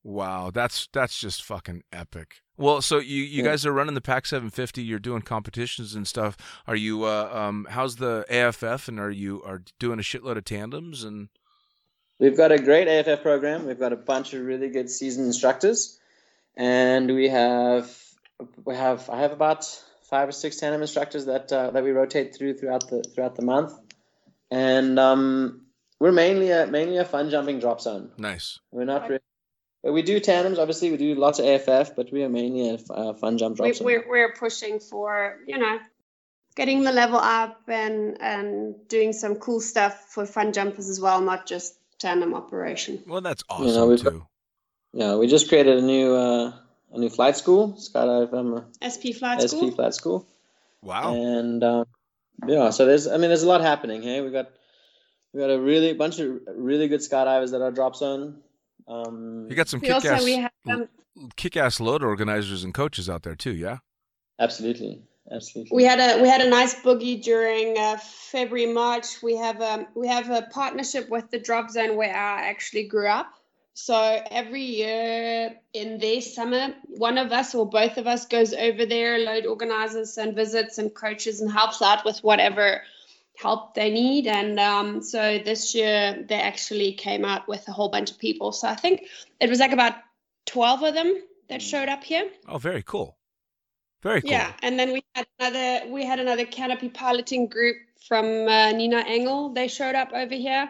Wow. That's that's just fucking epic. Well, so you you Yeah. guys are running the Pac 750. You're doing competitions and stuff. Are you? Uh, um, how's the AFF? And are you are doing a shitload of tandems and? We've got a great AFF program. We've got a bunch of really good seasoned instructors, and we have we have I have about five or six tandem instructors that uh, that we rotate through throughout the throughout the month, and um, we're mainly a mainly a fun jumping drop zone. Nice. We're not really. But we do tandems, obviously. We do lots of AFF, but we are mainly a, f- a fun jump drop We, we're, we're pushing for, you know, getting the level up and, and doing some cool stuff for fun jumpers as well, not just tandem operation. Well, that's You awesome know, we've too. Yeah, we just created a new uh, a new flight school, skydive um, SP Flight SP School. flight school. Wow. and um, yeah, so there's I mean there's a lot happening. Hey, we got we got a really bunch of really good skydivers that are drop zone. Um, You got some kick ass we have um, kick ass load organizers and coaches out there too. Yeah. absolutely, absolutely. we had a we had a nice boogie during uh, February March. We have a we have a partnership with the Drop Zone where I actually grew up. So every year in their summer, one of us or both of us goes over there, load organizers and visits and coaches and helps out with whatever help they need. And um, so this year they actually came out with a whole bunch of people. So I think it was like about twelve of them that showed up here. Oh, very cool. Very cool. Yeah, and then we had another we had another canopy piloting group from uh, Nina Engel. They showed up over here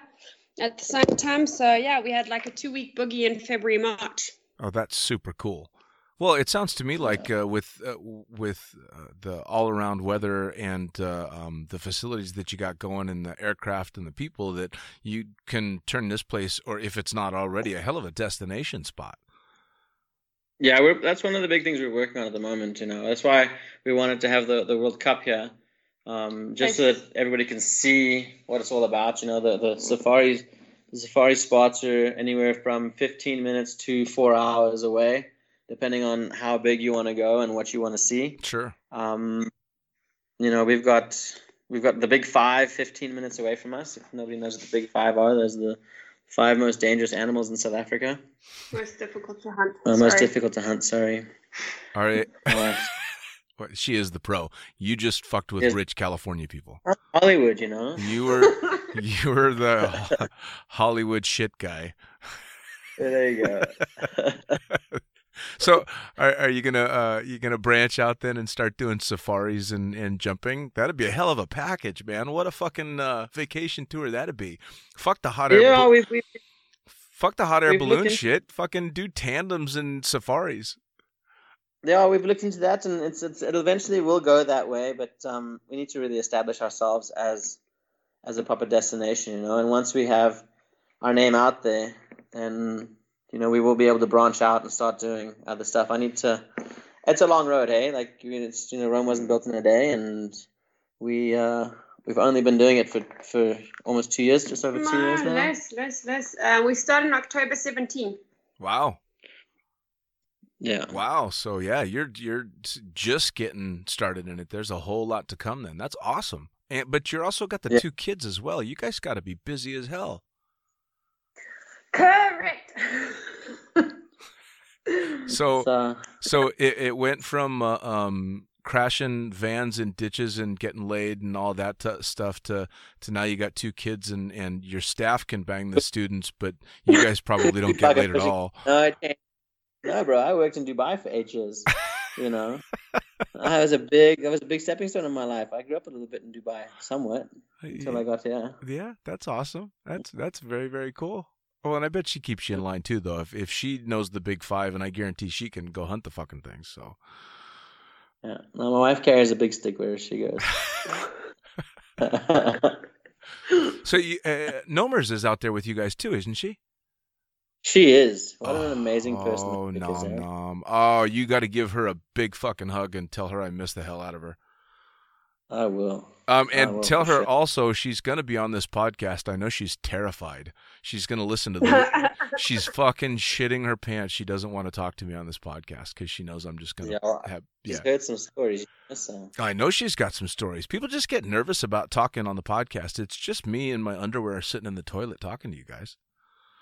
at the same time. So yeah, we had like a two week boogie in February March. Oh, that's super cool. Well, it sounds to me like uh, with uh, with uh, the all around weather and uh, um, the facilities that you got going and the aircraft and the people that you can turn this place, or if it's not already, a hell of a destination spot. Yeah, we're, that's one of the big things we're working on at the moment. You know, that's why we wanted to have the, the World Cup here, um, just so that everybody can see what it's all about. You know, the the safaris, the safari spots are anywhere from 15 minutes to four hours away, depending on how big you want to go and what you want to see. Sure. Um, you know, we've got we've got the big five 15 minutes away from us. If nobody knows what the big five are, those are the five most dangerous animals in South Africa. Most difficult to hunt. Uh, most difficult to hunt. Sorry. All right. She is the pro. You just fucked with Yes. rich California people. Hollywood, you know. You were you were the Hollywood shit guy. There you go. So are, are you gonna uh you gonna branch out then and start doing safaris and, and jumping? That'd be a hell of a package, man. What a fucking uh, vacation tour that'd be. Fuck the hot air. Yeah, bal- we've, we've fuck the hot air balloon looked in- shit. Fucking do tandems and safaris. yeah we've looked into that, and it's, it's it eventually will go that way. But um, we need to really establish ourselves as as a proper destination, you know. And once we have our name out there, then you know we will be able to branch out and start doing other stuff. I need to. It's a long road, hey. Like I mean, it's you know Rome wasn't built in a day, and we uh, we've only been doing it for for almost two years, just over two years No, now. less, less, less. Uh, we started in October 17. Wow. Yeah. Wow. So yeah, you're you're just getting started in it. There's a whole lot to come then. That's awesome. And but you're also got the Yeah. two kids as well. You guys got to be busy as hell. Correct. So So so it, it went from uh, um crashing vans and ditches and getting laid and all that t- stuff to to now you got two kids and and your staff can bang the students, but you guys probably don't get Fucking laid at all. No, I can't. No, bro. I worked in Dubai for eight years. You know, I was a big, that was a big stepping stone in my life. I grew up a little bit in Dubai, somewhat, until I got here. Yeah, that's awesome. That's that's very very cool. Well, and I bet she keeps you in line too, though. If if she knows the big five, and I guarantee she can go hunt the fucking things. So Yeah. No, my wife carries a big stick wherever she goes. so you, uh, Nomers is out there with you guys too, isn't she? she is. What an amazing person. Oh nom, chick no, is, eh? no. Oh, you got to give her a big fucking hug and tell her I miss the hell out of her. I will. Um, and will, tell her sure. also she's gonna be on this podcast. I know she's terrified. She's gonna listen to the. she's fucking shitting her pants. She doesn't want to talk to me on this podcast because she knows I'm just gonna Yeah, have. She's Yeah, heard some stories. So. I know she's got some stories. People just get nervous about talking on the podcast. It's just me in my underwear sitting in the toilet talking to you guys.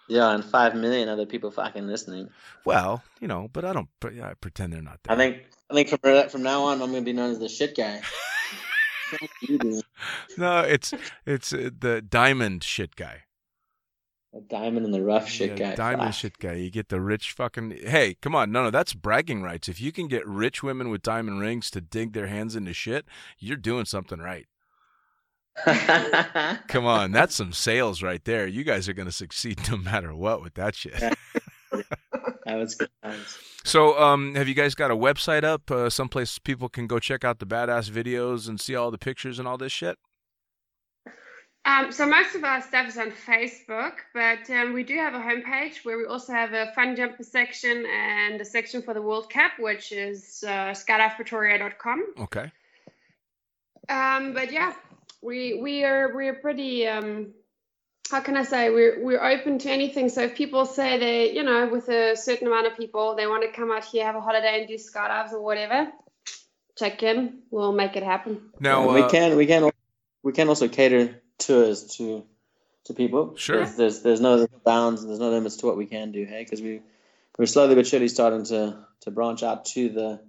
Yeah, and five million other people fucking listening. Well, you know, but I don't. I pretend they're not there. I think. I think from from now on, I'm gonna be known as the shit guy. Fuck you, dude. no, it's it's uh, the diamond shit guy. A diamond in the rough shit Yeah, guy. Diamond Fuck. shit guy. You get the rich fucking. Hey, come on. No, no, that's bragging rights. If you can get rich women with diamond rings to dig their hands into shit, you're doing something right. Come on. That's some sales right there. You guys are going to succeed no matter what with that shit. Yeah. that was good times. So, um, have you guys got a website up? Uh, someplace people can go check out the badass videos and see all the pictures and all this shit? Um, so most of our stuff is on Facebook, but um, we do have a homepage where we also have a fun jumper section and a section for the World Cup, which is uh, skydivepretoria.com. Okay. Um, but yeah, we we are we're pretty um, how can I say we're we're open to anything. So if people say they you know with a certain amount of people they want to come out here have a holiday and do skydives or whatever, check in. We'll make it happen. Now, we uh, can we can we can also cater tours to to people. Sure. There's there's, there's no bounds and there's no limits to what we can do. Hey, because we we're slowly but surely starting to to branch out to the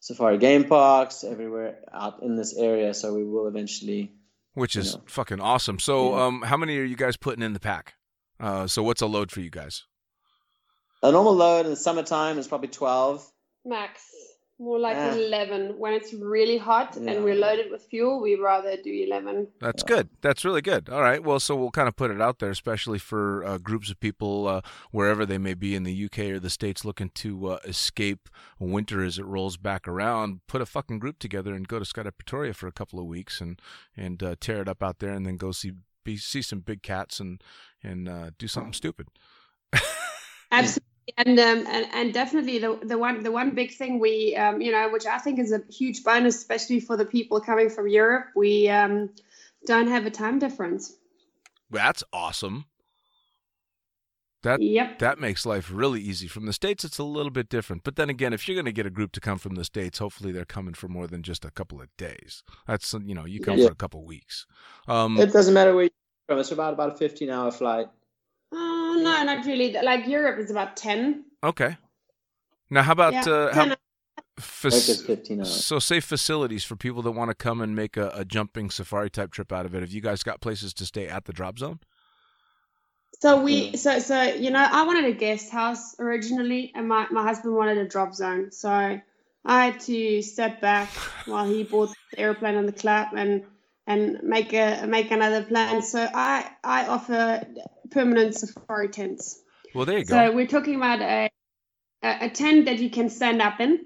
safari game parks everywhere out in this area. So we will eventually. Which is know. fucking awesome. So, Yeah. um, how many are you guys putting in the pack? Uh, so what's a load for you guys? A normal load in the summertime is probably twelve. Max. More like Ah. 11. When it's really hot Yeah. and we're loaded with fuel, we rather do 11. That's good. That's really good. All right. Well, so we'll kind of put it out there, especially for uh, groups of people uh, wherever they may be in the UK or the States looking to uh, escape winter as it rolls back around. Put a fucking group together and go to Skydive Pretoria for a couple of weeks and and uh, tear it up out there, and then go see be, see some big cats and and uh, do something stupid. Absolutely. And, um, and and definitely the, the one the one big thing we um, you know which I think is a huge bonus especially for the people coming from Europe we um, don't have a time difference. That's awesome. That Yep. that makes life really easy. From the states, it's a little bit different. But then again, if you're going to get a group to come from the states, hopefully they're coming for more than just a couple of days. That's you know, you come Yeah. for a couple of weeks. Um, It doesn't matter where you're from. It's about about a fifteen hour flight. Oh no, not really. Like Europe is about 10. okay. Now, how about Yeah, uh, 10 how, fac- Like it's fifteen hours. so say facilities for people that want to come and make a, a jumping safari type trip out of it? Have you guys got places to stay at the drop zone? So we, so so you know, I wanted a guest house originally, and my my husband wanted a drop zone. So I had to step back while he bought the airplane on the club and and make a make another plan. So I I offer permanent safari tents. Well, there you So go. So we're talking about a, a tent that you can stand up in,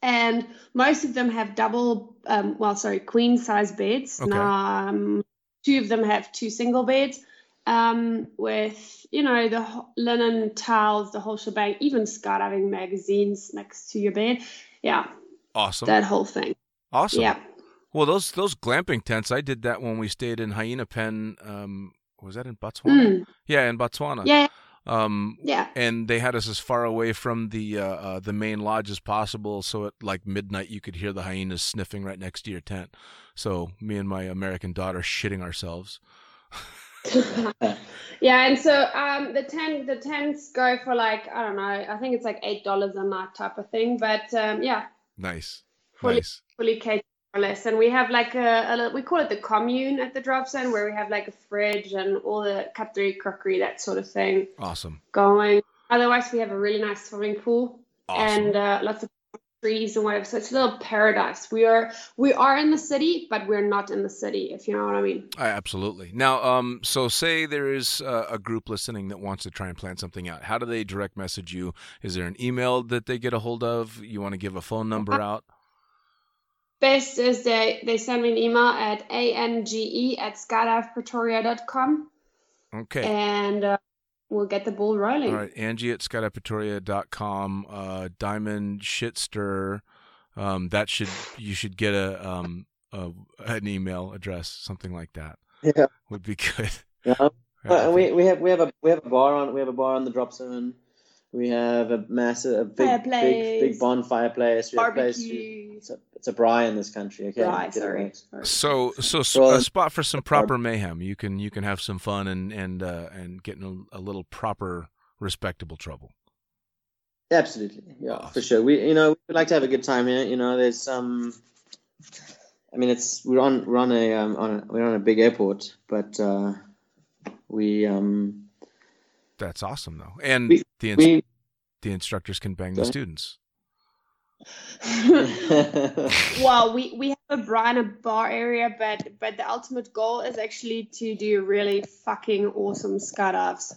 and most of them have double, um, well, sorry, queen size beds. Okay. Now, um, two of them have two single beds, um, with you know the linen towels, the whole shebang, even skydiving magazines next to your bed. Yeah, Awesome. that whole thing. awesome. Yeah. Well, those those glamping tents, I did that when we stayed in Hyena Pan. Um, was that in Botswana? Mm, Yeah, in Botswana. yeah, Um, yeah. and they had us as far away from the uh, uh, the main lodge as possible. So at like midnight, you could hear the hyenas sniffing right next to your tent. So me and my American daughter shitting ourselves. yeah, and so um, the tent the tents go for like I don't know, I think it's like eight dollars a night type of thing. But um, yeah, Nice, Fully- nice. fully catered less. And we have like a, a we call it the commune at the drop zone where we have like a fridge and all the cutlery, crockery, that sort of thing Awesome, going. Otherwise, we have a really nice swimming pool awesome. and uh, lots of trees and whatever. So it's a little paradise. We are we are in the city, but we're not in the city. If you know what I mean. I, absolutely. Now, um, so say there is uh, a group listening that wants to try and plan something out. How do they direct message you? Is there an email that they get a hold of? You want to give a phone number out? Best is they they send me an email at ange at skydivepretoria.com Okay. and uh, we'll get the ball rolling. All right, Angie at skydivepretoria.com, uh, Diamond Shitster. Um, that should you should get a um a, an email address, something like that Yeah. would be good. Yeah. Yeah, we we have we have a we have a bar on we have a bar on the drop zone. We have a massive a big big Fireplace. big bonfire place. We have a place Barbecue. it's a it's a braai in this country. Okay. Right, Get it sorry. right. sorry. so so Well, a spot for some proper mayhem. You can you can have some fun and and uh, and get in a, a little proper respectable trouble. Absolutely, yeah, for sure. We, you know, we like to have a good time here. You know, there's some. I mean, it's we're on we're on a um, on a, we're on a big airport, but uh, we um That's awesome though, and We- the ins- we. the instructors can bang the students. well, we, we have a bar and a bar area, but but the ultimate goal is actually to do really fucking awesome skydives.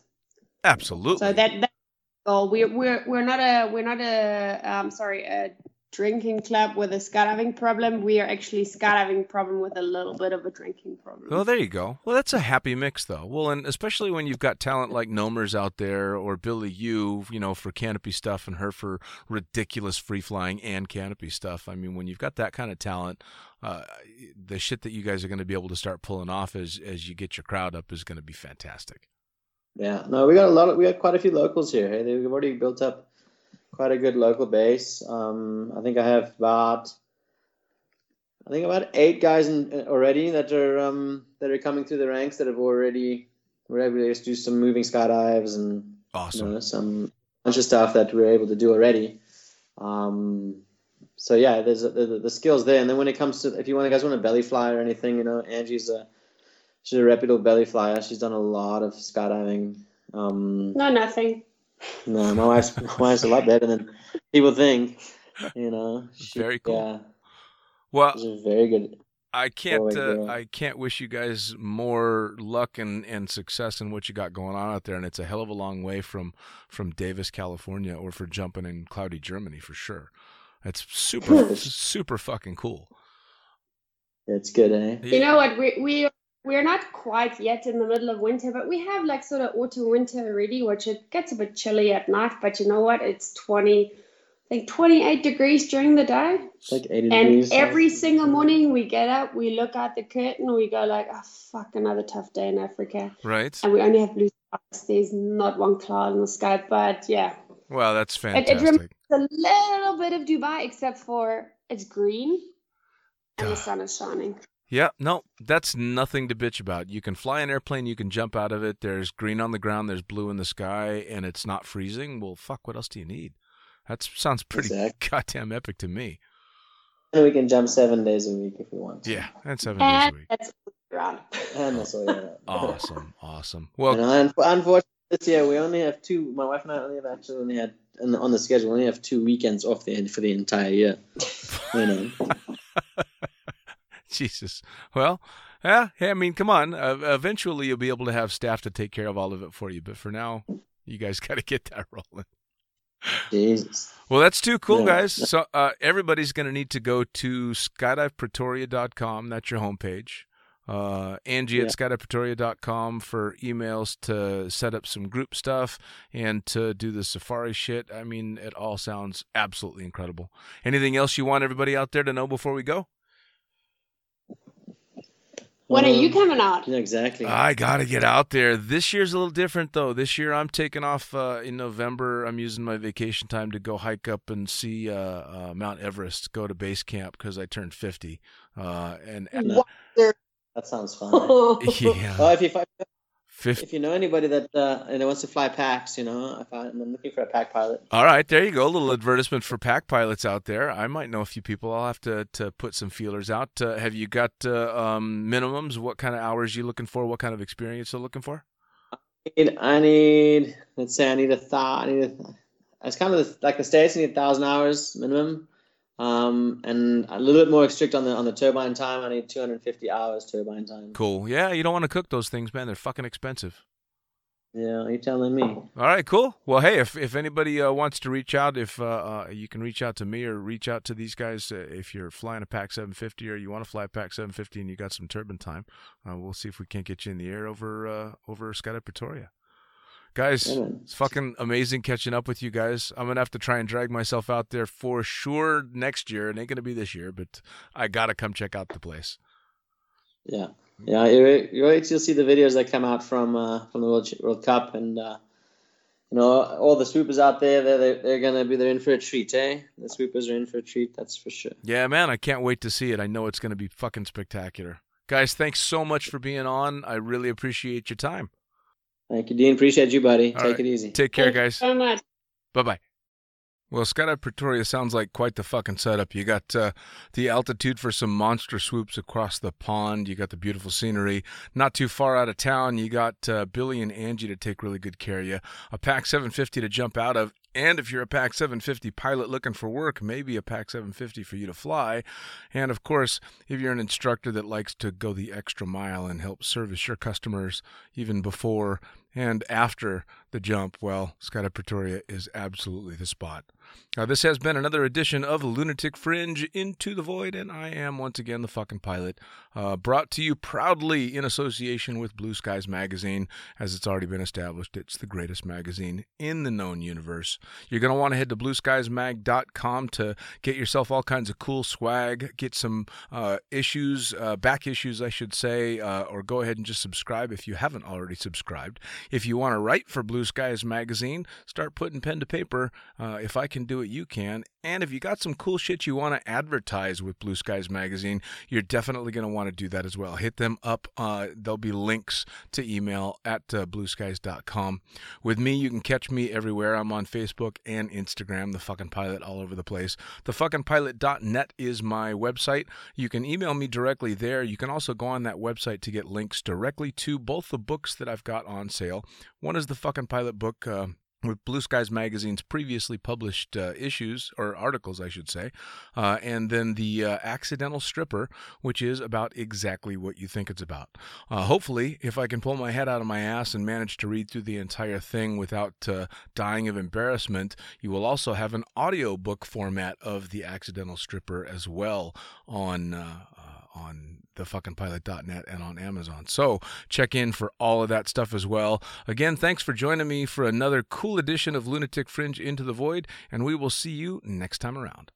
Absolutely. So that that goal. We're we're we're not a we're not a um sorry a drinking club with a skydiving problem. We are actually skydiving problem with a little bit of a drinking problem. Well, there you go. Well, that's a happy mix, though. Well, and especially when you've got talent like Nomers out there, or Billy you, you know, for canopy stuff, and her for ridiculous free flying and canopy stuff. I mean, when you've got that kind of talent, uh, the shit that you guys are going to be able to start pulling off as as you get your crowd up is going to be fantastic. yeah, no, we got a lot. Of, we got quite a few locals here. Hey, we've already built up quite a good local base. Um, I think I have about. I think about eight guys in, already that are um, that are coming through the ranks that have already were able to just do some moving skydives and you know, some bunch of stuff that we're able to do already. Um, so yeah, there's a, the, the skills there. And then when it comes to if you want guys want a belly fly or anything, you know, Angie's a she's a reputable belly flyer. She's done a lot of skydiving. Um, no, nothing. No, my wife's my wife's a lot better than people think. You know, she, Very cool. Yeah, Well, she's a very good. I can't. Uh. I can't wish you guys more luck and, and success in what you got going on out there. And it's a hell of a long way from from Davis, California, or for jumping in cloudy Germany for sure. It's super super fucking cool. It's good, eh? You know what? We we we're not quite yet in the middle of winter, but we have like sort of autumn winter already, which it gets a bit chilly at night. But you know what? It's twenty, I think twenty eight degrees during the day. It's like eighty And degrees. every single morning we get up, we look out the curtain, we go like, oh fuck, another tough day in Africa. right. And we only have blue skies. There's not one cloud in the sky, but yeah, Well, that's it fantastic. rem- it's a little bit of Dubai, except for it's green and the sun is shining. Yeah, no, that's nothing to bitch about. You can fly an airplane, you can jump out of it. There's green on the ground, there's blue in the sky, and it's not freezing. Well, fuck, what else do you need? That sounds pretty Exact- goddamn epic to me. And we can jump seven days a week if we want. to. Yeah, and seven days a week. that's around. And that's all. Awesome, awesome. You Well, know, and unfortunately, this year we only have two. My wife and I only have actually only had on the, on the schedule. We only have two weekends off the end for the entire year. You know, Jesus. Well, yeah, hey, I mean, come on. Uh, eventually, you'll be able to have staff to take care of all of it for you. But for now, you guys got to get that rolling. Jesus. Well, that's too cool, Yeah. guys. So uh, everybody's going to need to go to skydivepretoria.com. That's your homepage. Uh, Angie at skydivepretoria.com for emails to set up some group stuff and to do the safari shit. I mean, it all sounds absolutely incredible. Anything else you want everybody out there to know before we go? When are you Um, coming out? Yeah, exactly. I got to get out there. This year's a little different, though. This year I'm taking off uh, in November. I'm using my vacation time to go hike up and see uh, uh, Mount Everest, go to base camp because I turned 50. Uh, and No. that sounds fun. yeah, Oh, if you fi- 50. if you know anybody that uh, and wants to fly packs, you know, I, I'm looking for a pack pilot. All right, there you go. A little advertisement for pack pilots out there. I might know a few people. I'll have to, to put some feelers out. Uh, have you got uh, um, minimums? What kind of hours you looking for? What kind of experience are you looking for? I need, I need let's say I need a thou. I need a. It's kind of like the states. I need a thousand hours minimum, um, and a little bit more strict on the on the turbine time. I need 250 hours turbine time. Cool. Yeah, you don't want to cook those things, man. They're fucking expensive. Yeah, you're telling me? All right, cool. Well, hey, if if anybody uh, wants to reach out, if uh, uh, you can reach out to me or reach out to these guys, uh, if you're flying a Pack 750 or you want to fly a Pack 750 and you got some turbine time, uh, we'll see if we can't get you in the air over uh, over Skydive Pretoria. Guys, it's fucking amazing catching up with you guys. I'm gonna have to try and drag myself out there for sure next year. It ain't gonna be this year, but I gotta come check out the place. Yeah, yeah. You wait, you wait till you see the videos that come out from uh, from the World World Cup, and uh, you know all the swoopers out there. They're they're, they're gonna be they're in for a treat, eh? The swoopers are in for a treat. That's for sure. Yeah, man, I can't wait to see it. I know it's gonna be fucking spectacular. Guys, thanks so much for being on. I really appreciate your time. Thank you, Dean. Appreciate you, buddy. All Take right. it easy. Take care, Thank you guys. So much. Bye bye. Well, Skydive Pretoria sounds like quite the fucking setup. You got uh, the altitude for some monster swoops across the pond. You got the beautiful scenery. Not too far out of town, you got uh, Billy and Angie to take really good care of you. A Pack 750 to jump out of. And if you're a Pack 750 pilot looking for work, maybe a Pack 750 for you to fly. And of course, if you're an instructor that likes to go the extra mile and help service your customers even before and after the jump, well, Skydive Pretoria is absolutely the spot. Now, this has been another edition of Lunatic Fringe Into the Void, and I am once again the fucking pilot, uh, brought to you proudly in association with Blue Skies Magazine. As it's already been established, it's the greatest magazine in the known universe. You're going to want to head to blueskiesmag.com to get yourself all kinds of cool swag, get some uh, issues, uh, back issues, I should say, uh, or go ahead and just subscribe if you haven't already subscribed. If you want to write for Blue Skies Magazine, start putting pen to paper. Uh, if I can do it, you can. And if you got some cool shit you want to advertise with Blue Skies Magazine, you're definitely going to want to do that as well. Hit them up. Uh, there'll be links to email at uh, blueskies.com. With me, you can catch me everywhere. I'm on Facebook and Instagram, the fucking pilot, all over the place. Thefuckingpilot.net is my website. You can email me directly there. You can also go on that website to get links directly to both the books that I've got on sale. One is the fucking pilot book. Uh, with Blue Skies Magazine's previously published uh, issues, or articles, I should say, uh, and then the uh, Accidental Stripper, which is about exactly what you think it's about. Uh, hopefully, if I can pull my head out of my ass and manage to read through the entire thing without uh, dying of embarrassment, you will also have an audio book format of the Accidental Stripper as well on uh, on thefuckingpilot.net and on Amazon. So check in for all of that stuff as well. Again, thanks for joining me for another cool edition of Lunatic Fringe Into the Void, and we will see you next time around.